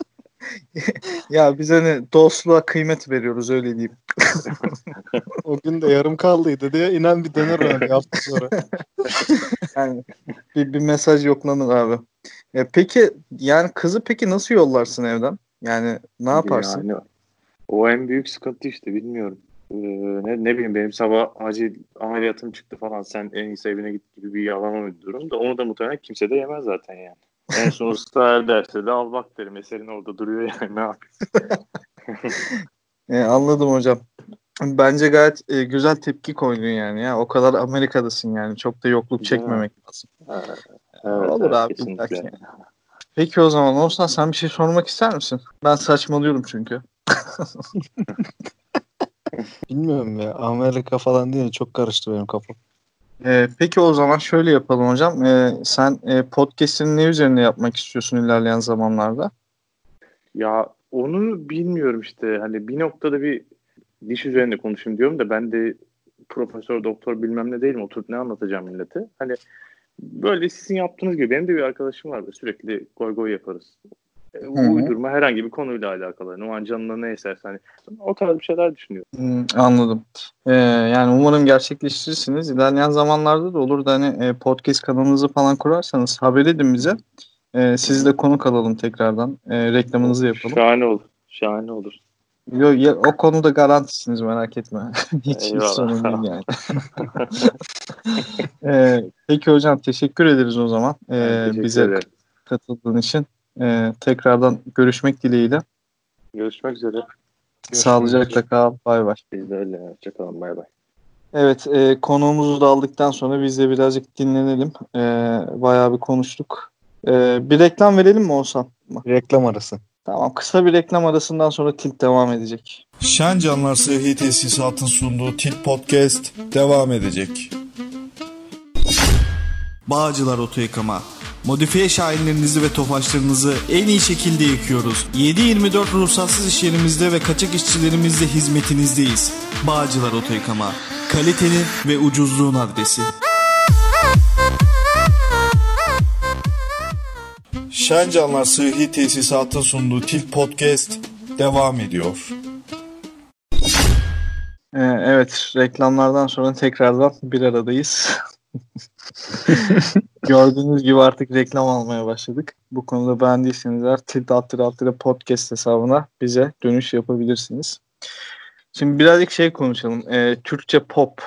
[SPEAKER 1] Ya biz hani dostluğa kıymet veriyoruz öyle diyeyim. [LAUGHS]
[SPEAKER 2] o gün de yarım kaldıydı diye inan bir döner bir hafta sonra. [LAUGHS]
[SPEAKER 1] Yani bir, bir mesaj yoklanır abi. E, peki yani kızı peki nasıl yollarsın evden? Yani ne yaparsın?
[SPEAKER 3] Yani, o en büyük sıkıntı işte bilmiyorum. Ee, ne, ne bileyim benim sabah acil ameliyatım çıktı falan sen en iyisi evine git gibi bir yalan uydururum da onu da muhtemelen kimse de yemez zaten yani. En son usta her derse de al bak derim eserin orada duruyor yani ne yapayım. [LAUGHS]
[SPEAKER 1] E, anladım hocam. Bence gayet e, güzel tepki koydun yani ya. O kadar Amerika'dasın yani. Çok da yokluk çekmemek lazım.
[SPEAKER 3] Evet,
[SPEAKER 1] Olur
[SPEAKER 3] evet,
[SPEAKER 1] abi,
[SPEAKER 3] kesinlikle.
[SPEAKER 1] Peki o zaman olsan sen bir şey sormak ister misin? Ben saçmalıyorum çünkü. [LAUGHS]
[SPEAKER 2] Bilmiyorum ya. Amerika falan değil çok karıştı benim kafam.
[SPEAKER 1] E, peki o zaman şöyle yapalım hocam. E, sen e, podcast'ini ne üzerine yapmak istiyorsun ilerleyen zamanlarda?
[SPEAKER 3] Ya onu bilmiyorum işte hani bir noktada bir diş üzerinde konuşayım diyorum da ben de profesör doktor bilmem ne değilim oturup ne anlatacağım millete. Hani böyle sizin yaptığınız gibi benim de bir arkadaşım vardı sürekli goy goy yaparız. E,
[SPEAKER 1] hı.
[SPEAKER 3] uydurma herhangi bir konuyla alakalı. Yani o an canına ne eserse hani o tarz bir şeyler düşünüyorum.
[SPEAKER 1] Hmm, anladım. E, yani umarım gerçekleştirirsiniz. İlerleyen zamanlarda da olur da hani e, podcast kanalınızı falan kurarsanız haber edin bize. E, sizi de konuk alalım tekrardan. E, reklamınızı yapalım.
[SPEAKER 3] Şahane olur. Şahane olur.
[SPEAKER 1] Yo, ya, o konuda garantisiniz merak etme. [LAUGHS] hiç, sorun değil yani. [LAUGHS] Ee, peki hocam teşekkür ederiz o zaman ee, bize
[SPEAKER 3] ederim.
[SPEAKER 1] katıldığın için. Ee, tekrardan görüşmek dileğiyle.
[SPEAKER 3] Görüşmek üzere.
[SPEAKER 1] Sağlıcakla kal. Bay bay.
[SPEAKER 3] Biz de öyle. Hoşçakalın. Bay bay.
[SPEAKER 1] Evet e, konuğumuzu da aldıktan sonra biz de birazcık dinlenelim. E, bayağı bir konuştuk. E, bir reklam verelim mi Oğuzhan?
[SPEAKER 2] Reklam arası.
[SPEAKER 1] Tamam kısa bir reklam arasından sonra Tilt devam edecek.
[SPEAKER 4] Şen Canlar Sıhhi Tesisat'ın sunduğu Tilt Podcast devam edecek. Bağcılar Oto Yıkama Modifiye şahinlerinizi ve tofaşlarınızı en iyi şekilde yıkıyoruz. 7-24 ruhsatsız iş yerimizde ve kaçak işçilerimizle hizmetinizdeyiz. Bağcılar Oto Yıkama Kalitenin ve ucuzluğun adresi. Şen Canlar Sıhhi Tesisat'ın sunduğu Tilt Podcast devam ediyor.
[SPEAKER 1] Ee, evet reklamlardan sonra tekrardan bir aradayız. [LAUGHS] Gördüğünüz gibi artık reklam almaya başladık. Bu konuda beğendiyseniz eğer tilt alt alt podcast hesabına bize dönüş yapabilirsiniz. Şimdi birazcık şey konuşalım. Ee, Türkçe pop.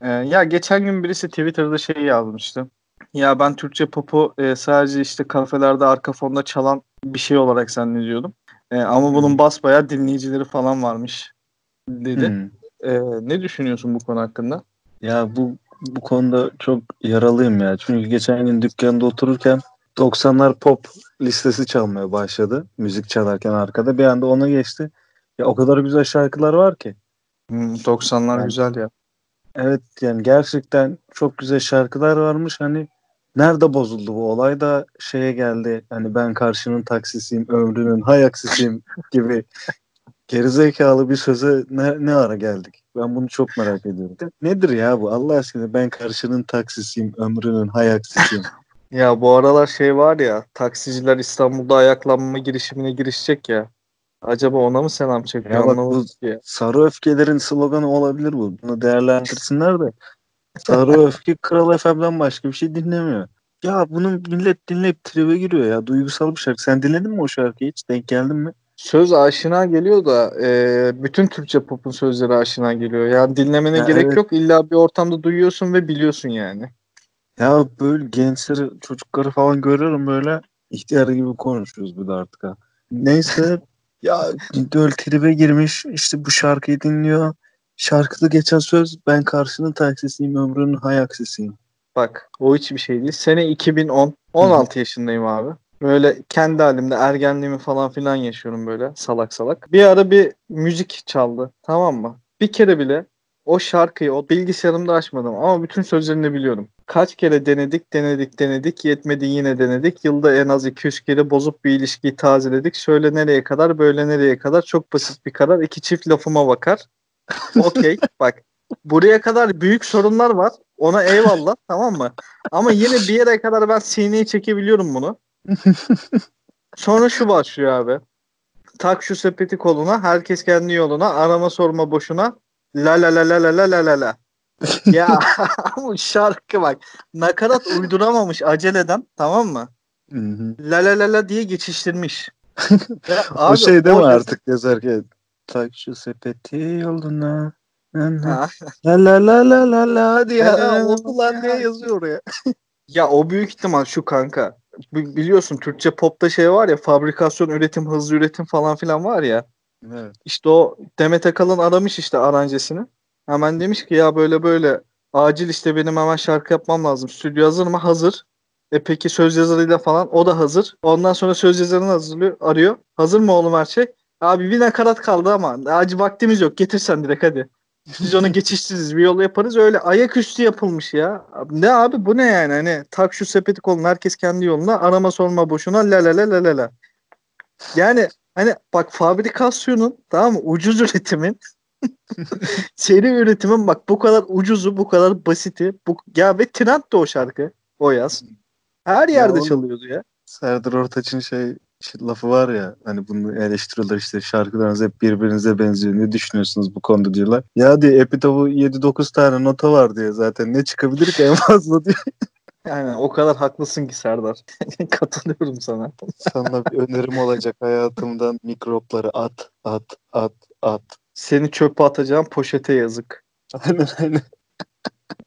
[SPEAKER 1] Ee, ya geçen gün birisi Twitter'da şey yazmıştı. Ya ben Türkçe pop'u e, sadece işte kafelerde arka fonda çalan bir şey olarak zannediyordum. E, ama bunun basbayağı dinleyicileri falan varmış dedi.
[SPEAKER 2] Hmm.
[SPEAKER 1] E, ne düşünüyorsun bu konu hakkında?
[SPEAKER 2] Ya bu bu konuda çok yaralıyım ya. Çünkü geçen gün dükkanda otururken 90'lar pop listesi çalmaya başladı. Müzik çalarken arkada. Bir anda ona geçti. Ya o kadar güzel şarkılar var ki.
[SPEAKER 1] Hmm, 90'lar
[SPEAKER 2] Yani-
[SPEAKER 1] güzel ya.
[SPEAKER 2] Evet yani gerçekten çok güzel şarkılar varmış. Hani nerede bozuldu bu olay da şeye geldi. Hani ben karşının taksisiyim, ömrünün hay aksisiyim gibi gerizekalı bir söze ne, ne ara geldik? Ben bunu çok merak ediyorum. Nedir ya bu? Allah aşkına ben karşının taksisiyim, ömrünün hay aksisiyim. [LAUGHS]
[SPEAKER 1] Ya bu aralar şey var ya taksiciler İstanbul'da ayaklanma girişimine girişecek ya. Acaba ona mı selam çekiyor
[SPEAKER 2] Ya bak bu-
[SPEAKER 1] ki.
[SPEAKER 2] Sarı öfkelerin sloganı olabilir bu. Bunu değerlendirsinler de. Sarı öfke Kral FM'den başka bir şey dinlemiyor. Ya bunu millet dinleyip tribe giriyor ya. Duygusal bir şarkı. Sen dinledin mi o şarkıyı hiç? Denk geldin mi?
[SPEAKER 1] Söz aşina geliyor da e, bütün Türkçe pop'un sözleri aşina geliyor. Yani dinlemene
[SPEAKER 2] Ya
[SPEAKER 1] gerek
[SPEAKER 2] evet.
[SPEAKER 1] yok. İlla bir ortamda duyuyorsun ve biliyorsun yani.
[SPEAKER 2] Ya böyle gençleri, çocukları falan görüyorum böyle ihtiyar gibi konuşuyoruz bir de artık ha. Neyse [LAUGHS] ya böyle tribe girmiş işte bu şarkıyı dinliyor. Şarkıda geçen söz ben karşının taksisiyim ömrünün hay aksisiyim.
[SPEAKER 1] Bak o hiçbir şey değil. Sene 2010. 16 yaşındayım abi. Böyle kendi halimde ergenliğimi falan filan yaşıyorum böyle salak salak. Bir ara bir müzik çaldı tamam mı? Bir kere bile o şarkıyı o bilgisayarımda açmadım ama bütün sözlerini biliyorum. Kaç kere denedik denedik denedik yetmedi yine denedik. Yılda en az 200 kere bozup bir ilişkiyi tazeledik. Şöyle nereye kadar böyle nereye kadar çok basit bir karar. İki çift lafıma bakar. [LAUGHS] Okey bak buraya kadar büyük sorunlar var. Ona eyvallah tamam mı? Ama yine bir yere kadar ben sineyi çekebiliyorum bunu. Sonra şu başlıyor abi. Tak şu sepeti koluna, herkes kendi yoluna, arama sorma boşuna. La la la la la la la la la. ya bu şarkı bak. Nakarat uyduramamış aceleden tamam mı? La la la la diye geçiştirmiş. Ya
[SPEAKER 2] o
[SPEAKER 1] abi,
[SPEAKER 2] şey değil mi
[SPEAKER 1] o-
[SPEAKER 2] artık yazarken? Tak şu sepeti yoluna. La la la la la la diye.
[SPEAKER 1] Ya,
[SPEAKER 2] oldu lan diye yazıyor oraya.
[SPEAKER 1] Ya o büyük ihtimal şu kanka. Bi- Biliyorsun Türkçe popta şey var ya fabrikasyon üretim hızlı üretim falan filan var ya.
[SPEAKER 2] Evet.
[SPEAKER 1] İşte o Demet Akalın aramış işte aranjesini. Hemen demiş ki ya böyle böyle acil işte benim hemen şarkı yapmam lazım. Stüdyo hazır mı? Hazır. E peki söz yazarıyla falan o da hazır. Ondan sonra söz yazarını hazırlıyor, arıyor. Hazır mı oğlum her şey? Abi bir nakarat kaldı ama acil vaktimiz yok. Getirsen direkt hadi. Biz onu geçiştiririz bir yol yaparız. Öyle ayaküstü yapılmış ya. Ne abi bu ne yani? Hani tak şu sepeti koluna herkes kendi yoluna arama sorma boşuna la la la la la la. Yani hani bak fabrikasyonun tamam mı ucuz üretimin [LAUGHS] seri üretimin bak bu kadar ucuzu bu kadar basiti bu ya ve trend de o şarkı o yaz. Her
[SPEAKER 2] Ya
[SPEAKER 1] yerde
[SPEAKER 2] oğlum,
[SPEAKER 1] çalıyordu ya.
[SPEAKER 2] Serdar Ortaç'ın şey lafı var ya hani bunu eleştiriyorlar işte şarkılarınız hep birbirinize benziyor. Ne düşünüyorsunuz bu konuda diyorlar. Ya diye epitafı 7-9 tane nota var diye zaten ne çıkabilir ki en fazla diyor. [LAUGHS]
[SPEAKER 1] Yani o kadar haklısın ki Serdar. [LAUGHS] Katılıyorum sana.
[SPEAKER 2] Sana bir önerim olacak hayatımdan mikropları at at at at.
[SPEAKER 1] Seni çöpe atacağım poşete yazık.
[SPEAKER 2] Aynen aynen.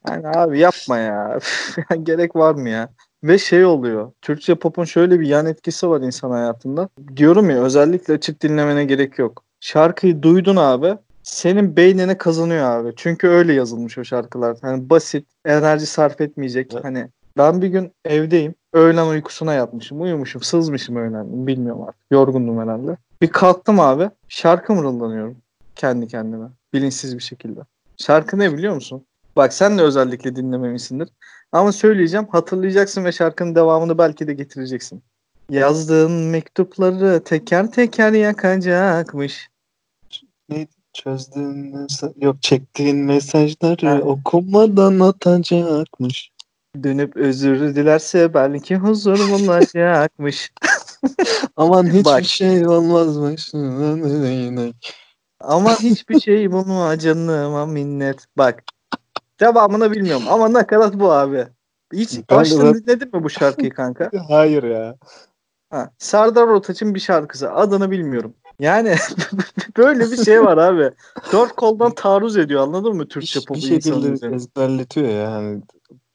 [SPEAKER 1] Yani abi yapma ya. [LAUGHS] Gerek var mı ya? Ve şey oluyor. Türkçe pop'un şöyle bir yan etkisi var insan hayatında. Diyorum ya özellikle açık dinlemene gerek yok. Şarkıyı duydun abi. senin beynine kazanıyor abi. Çünkü öyle yazılmış o şarkılar. Hani basit, enerji sarf etmeyecek.
[SPEAKER 2] Evet.
[SPEAKER 1] Hani ben bir gün evdeyim. Öğlen uykusuna yatmışım. Uyumuşum. Sızmışım öğlen. Bilmiyorum artık. Yorgundum herhalde. Bir kalktım abi. Şarkı mırıldanıyorum. Kendi kendime. Bilinçsiz bir şekilde. Şarkı ne biliyor musun? Bak sen de özellikle dinlememişsindir. Ama söyleyeceğim. Hatırlayacaksın ve şarkının devamını belki de getireceksin. Yazdığın mektupları teker teker yakacakmış.
[SPEAKER 2] Çözdüğün mesaj... Yok çektiğin mesajları
[SPEAKER 1] Ha.
[SPEAKER 2] okumadan atacakmış.
[SPEAKER 1] Dönüp özür dilerse belki huzur bulacakmış. [LAUGHS]
[SPEAKER 2] Aman hiçbir
[SPEAKER 1] Bak.
[SPEAKER 2] şey olmazmış.
[SPEAKER 1] Ama hiçbir şey bulma canıma minnet. Bak. Devamını bilmiyorum ama nakarat bu abi. Hiç baştan dinledin mi bu şarkıyı kanka? [LAUGHS]
[SPEAKER 2] Hayır ya.
[SPEAKER 1] Ha, Serdar Ortaç'ın bir şarkısı. Adını bilmiyorum. Yani [LAUGHS] böyle bir şey var abi. Dört koldan taarruz ediyor anladın mı Türkçe
[SPEAKER 2] Bir,
[SPEAKER 1] popu
[SPEAKER 2] bir
[SPEAKER 1] insanın
[SPEAKER 2] şekilde ezberletiyor ya. Yani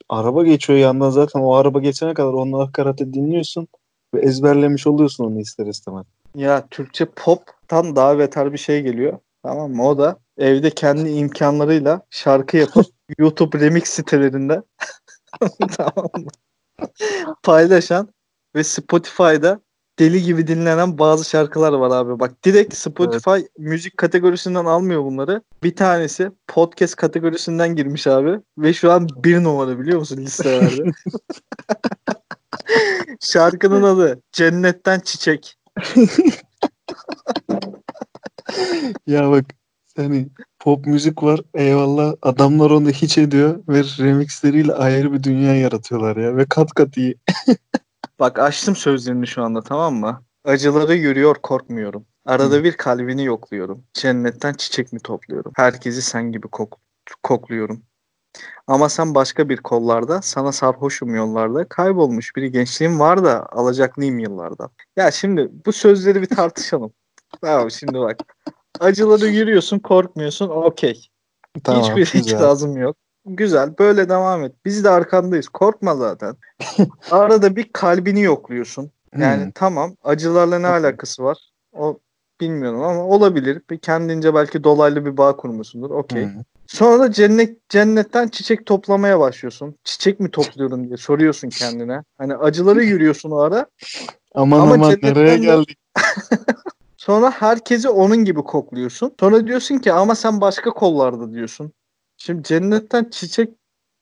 [SPEAKER 2] araba geçiyor yandan zaten o araba geçene kadar onun nakaratı dinliyorsun ve ezberlemiş oluyorsun onu ister istemez.
[SPEAKER 1] Ya Türkçe pop'tan daha beter bir şey geliyor. Tamam mı? O da evde kendi imkanlarıyla şarkı yapıp [LAUGHS] YouTube remix sitelerinde [LAUGHS] tamam mı? paylaşan ve Spotify'da deli gibi dinlenen bazı şarkılar var abi. Bak direkt Spotify müzik kategorisinden almıyor bunları. Bir tanesi podcast kategorisinden girmiş abi. Ve şu an bir numara biliyor musun listelerde? [LAUGHS] Şarkının adı Cennetten Çiçek.
[SPEAKER 2] Ya bak hani pop müzik var eyvallah adamlar onu hiç ediyor ve remixleriyle ayrı bir dünya yaratıyorlar ya ve kat kat iyi. [LAUGHS]
[SPEAKER 1] Bak açtım sözlerini şu anda tamam mı? Acıları yürüyor korkmuyorum. Arada bir kalbini yokluyorum. Cennetten çiçek mi topluyorum? Herkesi sen gibi kok kokluyorum. Ama sen başka bir kollarda, sana sarhoşum yollarda, kaybolmuş bir gençliğim var da alacaklıyım yıllarda. Ya şimdi bu sözleri bir tartışalım. [LAUGHS] Tamam şimdi bak. Acıları yürüyorsun, korkmuyorsun, okey.
[SPEAKER 2] Tamam
[SPEAKER 1] Hiçbir
[SPEAKER 2] güzel.
[SPEAKER 1] itirazım yok. Güzel. Böyle devam et. Biz de arkandayız. Korkma zaten. [LAUGHS] Arada bir kalbini yokluyorsun. Yani
[SPEAKER 2] Hmm.
[SPEAKER 1] tamam. Acılarla ne alakası var? O bilmiyorum ama olabilir. Bir kendince belki dolaylı bir bağ kurmuşsundur. Okey.
[SPEAKER 2] Hmm.
[SPEAKER 1] Sonra da cennet cennetten çiçek toplamaya başlıyorsun. Çiçek mi topluyorum diye soruyorsun kendine. Hani acıları [LAUGHS] yürüyorsun o ara.
[SPEAKER 2] Aman
[SPEAKER 1] Ama
[SPEAKER 2] aman nereye
[SPEAKER 1] de-
[SPEAKER 2] geldik? [LAUGHS]
[SPEAKER 1] Sonra herkesi onun gibi kokluyorsun. Sonra diyorsun ki ama sen başka kollarda diyorsun. Şimdi cennetten çiçek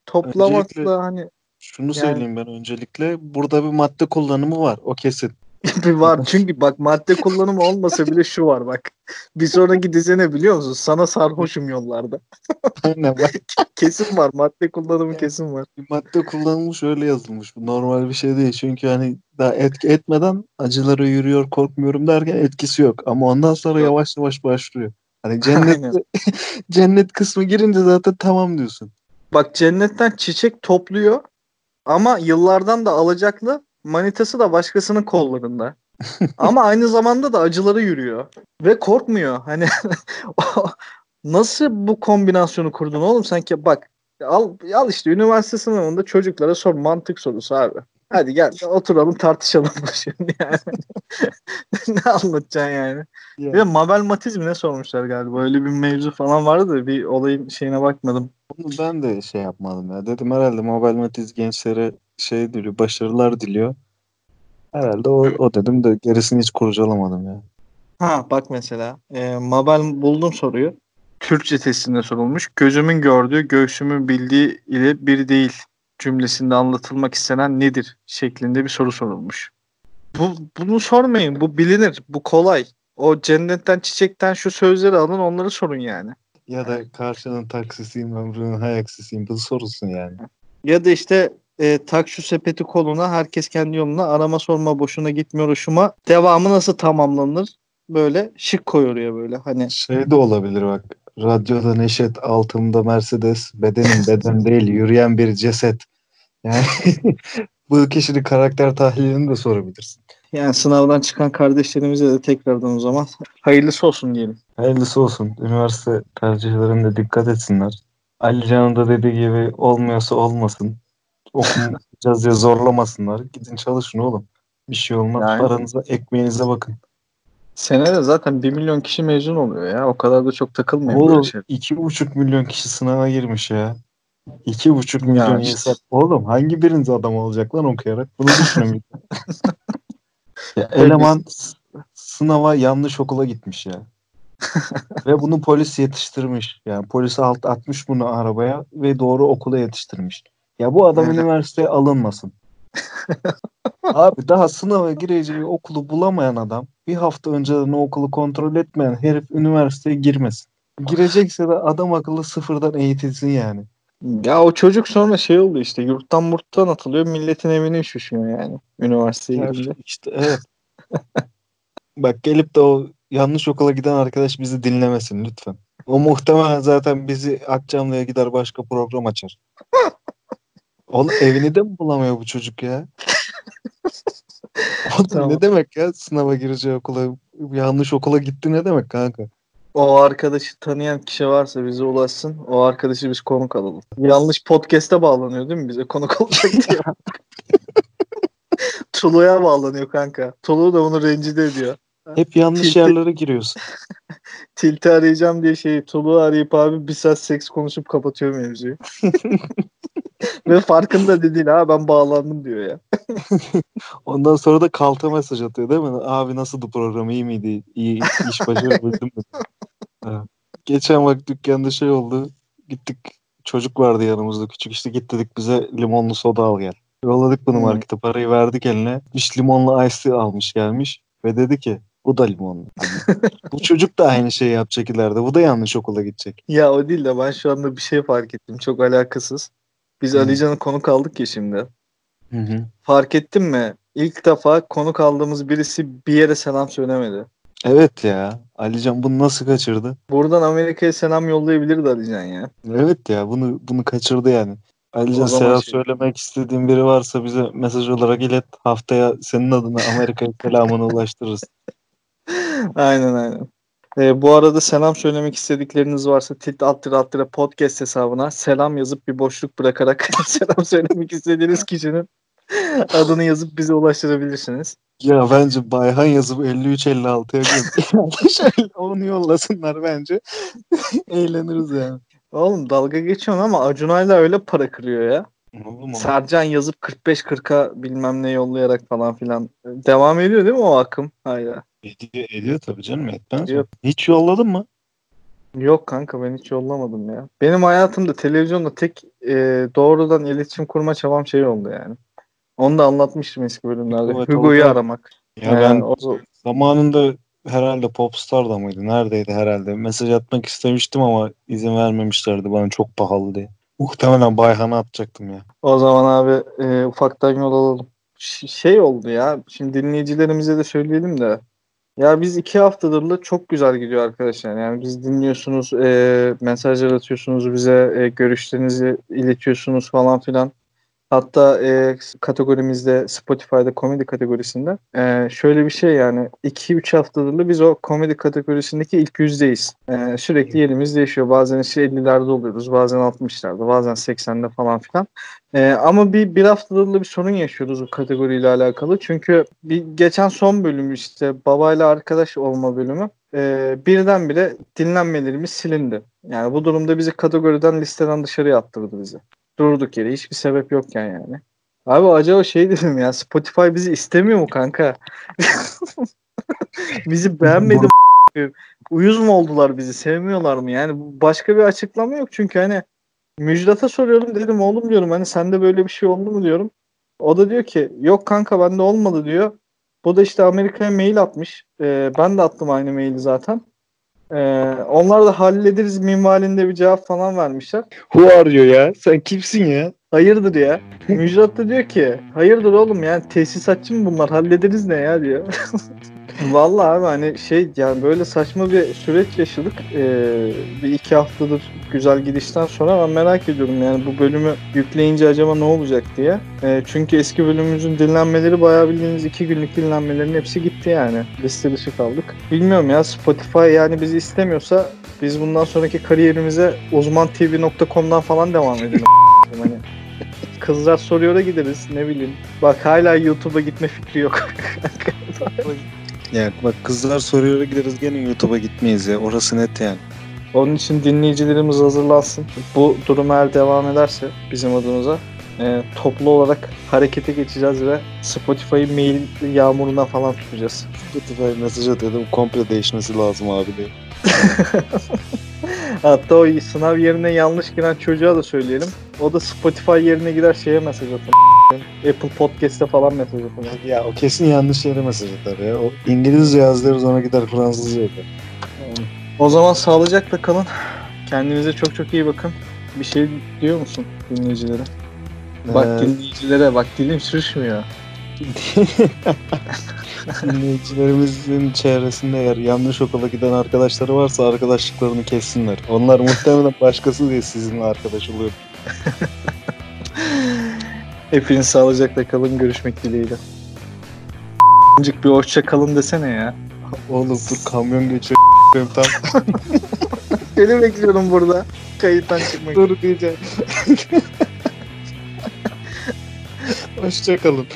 [SPEAKER 1] toplamakla
[SPEAKER 2] Öncelikle-
[SPEAKER 1] hani
[SPEAKER 2] Şunu söyleyeyim ben öncelikle burada bir madde kullanımı var o kesin. [LAUGHS]
[SPEAKER 1] bir var. Çünkü bak madde kullanımı olmasa bile şu var bak. Bir sonraki dizi ne biliyor musun? Sana sarhoşum yollarda. [LAUGHS]
[SPEAKER 2] Aynen bak [LAUGHS]
[SPEAKER 1] Kesin var. Madde kullanımı kesin var.
[SPEAKER 2] madde kullanılmış öyle yazılmış. Bu normal bir şey değil. Çünkü hani daha etki etmeden acıları yürüyor korkmuyorum derken etkisi yok. Ama ondan sonra
[SPEAKER 1] Yok.
[SPEAKER 2] yavaş yavaş başlıyor. Hani cennet cennet kısmı girince zaten tamam diyorsun.
[SPEAKER 1] Bak cennetten çiçek topluyor ama yıllardan da alacaklı manitası da başkasının [LAUGHS] kollarında. ama aynı zamanda da acıları yürüyor ve korkmuyor. Hani [LAUGHS] nasıl bu kombinasyonu kurdun oğlum sen ki bak al al işte üniversite sınavında çocuklara sor mantık sorusu abi. Hadi gel oturalım tartışalım şimdi yani. [LAUGHS] ne anlatacaksın yani? Bir de Mabel Matiz mi ne sormuşlar galiba. Öyle bir mevzu falan vardı da bir olayın şeyine bakmadım.
[SPEAKER 2] Onu ben de şey yapmadım ya. Dedim herhalde Mobile Matiz gençlere şey diliyor, başarılar diliyor. Herhalde o, o dedim de gerisini hiç kurcalamadım ya.
[SPEAKER 1] Ha bak mesela e, Mabel buldum soruyu. Türkçe testinde sorulmuş. Gözümün gördüğü, göğsümün bildiği ile bir değil cümlesinde anlatılmak istenen nedir şeklinde bir soru sorulmuş. Bu, bunu sormayın. Bu bilinir. Bu kolay. O cennetten çiçekten şu sözleri alın onları sorun yani.
[SPEAKER 2] Ya da karşının taksisiyim, ömrünün hayaksisiyim. Bu sorulsun yani.
[SPEAKER 1] Ya da işte e, tak şu sepeti koluna herkes kendi yoluna arama sorma boşuna gitmiyor hoşuma. Devamı nasıl tamamlanır? Böyle şık koyuyor ya böyle hani.
[SPEAKER 2] Şey de olabilir bak. Radyoda Neşet, altımda Mercedes, bedenim beden değil, yürüyen bir ceset. Yani [LAUGHS] bu kişinin karakter tahlilini de sorabilirsin.
[SPEAKER 1] Yani sınavdan çıkan kardeşlerimize de tekrardan o zaman hayırlısı olsun diyelim.
[SPEAKER 2] Hayırlısı olsun. Üniversite tercihlerinde dikkat etsinler. Ali Can'ın da dediği gibi olmuyorsa olmasın. Okumayacağız diye zorlamasınlar. Gidin çalışın oğlum. Bir şey olmaz.
[SPEAKER 1] Yani-
[SPEAKER 2] Paranıza, ekmeğinize bakın.
[SPEAKER 1] Senede zaten 1 milyon kişi mezun oluyor ya. O kadar da çok takılmıyor
[SPEAKER 2] Oğlum
[SPEAKER 1] şey.
[SPEAKER 2] iki buçuk milyon kişi sınava girmiş ya. İki buçuk milyon
[SPEAKER 1] işte.
[SPEAKER 2] insan. Oğlum hangi biriniz adam olacak lan okuyarak? Bunu düşünün. [LAUGHS] ya, eleman sınava yanlış okula gitmiş ya. [LAUGHS] ve bunu polis yetiştirmiş. Yani polis alt atmış bunu arabaya ve doğru okula yetiştirmiş. Ya bu adam
[SPEAKER 1] Evet.
[SPEAKER 2] üniversiteye alınmasın. [LAUGHS] Abi daha sınava gireceği okulu bulamayan adam bir hafta önceden o okulu kontrol etmeyen herif üniversiteye girmesin. Girecekse de adam akıllı sıfırdan eğitilsin yani.
[SPEAKER 1] Ya o çocuk sonra şey oldu işte yurttan murttan atılıyor milletin evine üşüşüyor yani üniversiteye
[SPEAKER 2] Yani
[SPEAKER 1] girince.
[SPEAKER 2] işte evet. [LAUGHS] Bak gelip de o yanlış okula giden arkadaş bizi dinlemesin lütfen. O muhtemelen zaten bizi Akçamlı'ya gider başka program açar. [LAUGHS] Oğlum evini de mi bulamıyor bu çocuk ya? [LAUGHS] Oğlum
[SPEAKER 1] Tamam.
[SPEAKER 2] ne demek ya sınava gireceği okula yanlış okula gitti ne demek kanka?
[SPEAKER 1] O arkadaşı tanıyan kişi varsa bize ulaşsın. O arkadaşı biz konuk alalım. Yanlış podcast'e bağlanıyor değil mi bize konuk olacak diye. [LAUGHS] Tulu'ya bağlanıyor kanka. Tulu da bunu rencide ediyor.
[SPEAKER 2] Hep yanlış
[SPEAKER 1] Tilti-
[SPEAKER 2] yerlere giriyorsun. [LAUGHS]
[SPEAKER 1] Tilti arayacağım diye şey Tulu arayıp abi bir saat seks konuşup kapatıyor mevzuyu. Ve farkında da değil ha ben bağlandım diyor ya. [LAUGHS]
[SPEAKER 2] Ondan sonra da kalta mesaj atıyor değil mi? Abi nasıldı program iyi miydi? İyi iş başarabildin mi? Ha. Geçen bak dükkanda şey oldu. Gittik çocuk vardı yanımızda küçük işte git dedik bize limonlu soda al gel. Yolladık bunu
[SPEAKER 1] Hmm.
[SPEAKER 2] markete parayı verdik eline. İş limonlu ice almış gelmiş ve dedi ki bu da limonlu. [LAUGHS] bu çocuk da aynı şeyi yapacak ileride. Bu da yanlış okula gidecek.
[SPEAKER 1] Ya o değil de ben şu anda bir şey fark ettim. Çok alakasız. Biz
[SPEAKER 2] Hı.
[SPEAKER 1] Alican'ı konuk aldık ya şimdi.
[SPEAKER 2] Hı hı.
[SPEAKER 1] Fark ettin mi? İlk defa konuk aldığımız birisi bir yere selam söylemedi.
[SPEAKER 2] Evet ya. Alican bunu nasıl kaçırdı?
[SPEAKER 1] Buradan Amerika'ya selam yollayabilirdi Alican ya.
[SPEAKER 2] Evet ya bunu bunu kaçırdı yani. Alican selam
[SPEAKER 1] şey-
[SPEAKER 2] söylemek istediğin biri varsa bize mesaj olarak ilet. Haftaya senin adına Amerika'ya selamını ulaştırırız. [LAUGHS]
[SPEAKER 1] aynen aynen. Ee, bu arada selam söylemek istedikleriniz varsa tilt alt tire alt tire podcast hesabına selam yazıp bir boşluk bırakarak [LAUGHS] selam söylemek istediğiniz kişinin adını yazıp bize ulaştırabilirsiniz.
[SPEAKER 2] Ya bence Bayhan yazıp 53-56'ya gönder. Şöyle onu yollasınlar bence. [LAUGHS] Eğleniriz yani.
[SPEAKER 1] Oğlum dalga geçiyorsun ama Acun Ayla öyle para kırıyor ya. Sercan yazıp 45-40'a bilmem ne yollayarak falan filan. Devam ediyor değil mi o akım? Hayır.
[SPEAKER 2] ediyor, ediyor tabii canım etmez?
[SPEAKER 1] Ediyor.
[SPEAKER 2] Hiç yolladın mı?
[SPEAKER 1] Yok kanka ben hiç yollamadım ya. Benim hayatımda televizyonda tek e, doğrudan iletişim kurma çabam şey oldu yani. Onu da anlatmıştım eski bölümlerde.
[SPEAKER 2] Evet,
[SPEAKER 1] Hugo'yu
[SPEAKER 2] oldu.
[SPEAKER 1] aramak.
[SPEAKER 2] Ya
[SPEAKER 1] Ee,
[SPEAKER 2] ben
[SPEAKER 1] o-
[SPEAKER 2] zamanında herhalde Popstar'da mıydı? Neredeydi herhalde? Mesaj atmak istemiştim ama izin vermemişlerdi bana çok pahalı diye. Muhtemelen Bayhan'a atacaktım ya.
[SPEAKER 1] O zaman abi e, ufaktan yol alalım. Ş- şey oldu ya. Şimdi dinleyicilerimize de söyleyelim de. Ya biz iki haftadır da çok güzel gidiyor arkadaşlar. Yani biz dinliyorsunuz, e, mesajlar atıyorsunuz bize, e, görüşlerinizi iletiyorsunuz falan filan. Hatta e, kategorimizde Spotify'da komedi kategorisinde e, şöyle bir şey yani 2-3 haftadır da biz o komedi kategorisindeki ilk yüzdeyiz. E, sürekli yerimiz değişiyor. Bazen işte 50'lerde oluyoruz, bazen 60'larda, bazen 80'de falan filan. Ee, ama bir bir haftadır da bir sorun yaşıyoruz bu kategoriyle alakalı. Çünkü bir geçen son bölüm işte babayla arkadaş olma bölümü e, birdenbire dinlenmelerimiz silindi. Yani bu durumda bizi kategoriden listeden dışarıya attırdı bizi. Durduk yere hiçbir sebep yokken yani. Abi acaba şey dedim ya Spotify bizi istemiyor mu kanka? [LAUGHS] bizi beğenmedi? Uyuz mu oldular bizi? Sevmiyorlar mı? Yani başka bir açıklama yok çünkü hani Müjdat'a soruyorum dedim oğlum diyorum hani sende böyle bir şey oldu mu diyorum. O da diyor ki yok kanka bende olmadı diyor. Bu da işte Amerika'ya mail atmış. Ee, ben de attım aynı maili zaten. Ee, onlar da hallederiz minvalinde bir cevap falan vermişler.
[SPEAKER 2] Who are you ya? Sen kimsin ya?
[SPEAKER 1] Hayırdır ya? Müjdat da diyor ki hayırdır oğlum yani tesisatçı mı bunlar hallederiz ne ya diyor. [LAUGHS] Vallahi abi hani şey yani böyle saçma bir süreç yaşadık. Ee, bir iki haftadır güzel gidişten sonra ben merak ediyorum yani bu bölümü yükleyince acaba ne olacak diye. Ee, çünkü eski bölümümüzün dinlenmeleri bayağı bildiğiniz iki günlük dinlenmelerin hepsi gitti yani. Liste dışı kaldık. Bilmiyorum ya Spotify yani bizi istemiyorsa biz bundan sonraki kariyerimize uzmantv.com'dan falan devam edelim. [LAUGHS] hani kızlar soruyor da gideriz ne bileyim. Bak hala YouTube'a gitme fikri yok. [LAUGHS]
[SPEAKER 2] Yani bak kızlar soruyor gideriz gene YouTube'a gitmeyiz ya. Orası net yani.
[SPEAKER 1] Onun için dinleyicilerimiz hazırlansın. Bu durum eğer devam ederse bizim adımıza e, toplu olarak harekete geçeceğiz ve Spotify'ı mail yağmuruna falan tutacağız.
[SPEAKER 2] Spotify mesaj atıyordum komple değişmesi lazım abi diye. [LAUGHS]
[SPEAKER 1] Hatta o sınav yerine yanlış giren çocuğa da söyleyelim. O da Spotify yerine gider şeye mesaj atar. Apple Podcast'te falan mesaj atar.
[SPEAKER 2] Ya o kesin yanlış yere mesaj atar ya. O İngilizce yazıyoruz ona gider Fransızca yapar.
[SPEAKER 1] O zaman sağlıcakla kalın. Kendinize çok çok iyi bakın. Bir şey diyor musun dinleyicilere? Bak
[SPEAKER 2] Ee,
[SPEAKER 1] dinleyicilere bak dilim sürüşmüyor. [LAUGHS]
[SPEAKER 2] Dinleyicilerimizin çevresinde eğer yanlış okula giden arkadaşları varsa arkadaşlıklarını kessinler. Onlar muhtemelen başkası diye sizinle arkadaş oluyor. [LAUGHS]
[SPEAKER 1] Hepiniz sağlıcakla kalın. Görüşmek dileğiyle. Azıcık bir hoşça kalın desene ya.
[SPEAKER 2] Oğlum dur kamyon geçiyor [LAUGHS] tam
[SPEAKER 1] Seni bekliyorum burada. Kayıttan çıkmak
[SPEAKER 2] dur diyeceğim. Hoşçakalın.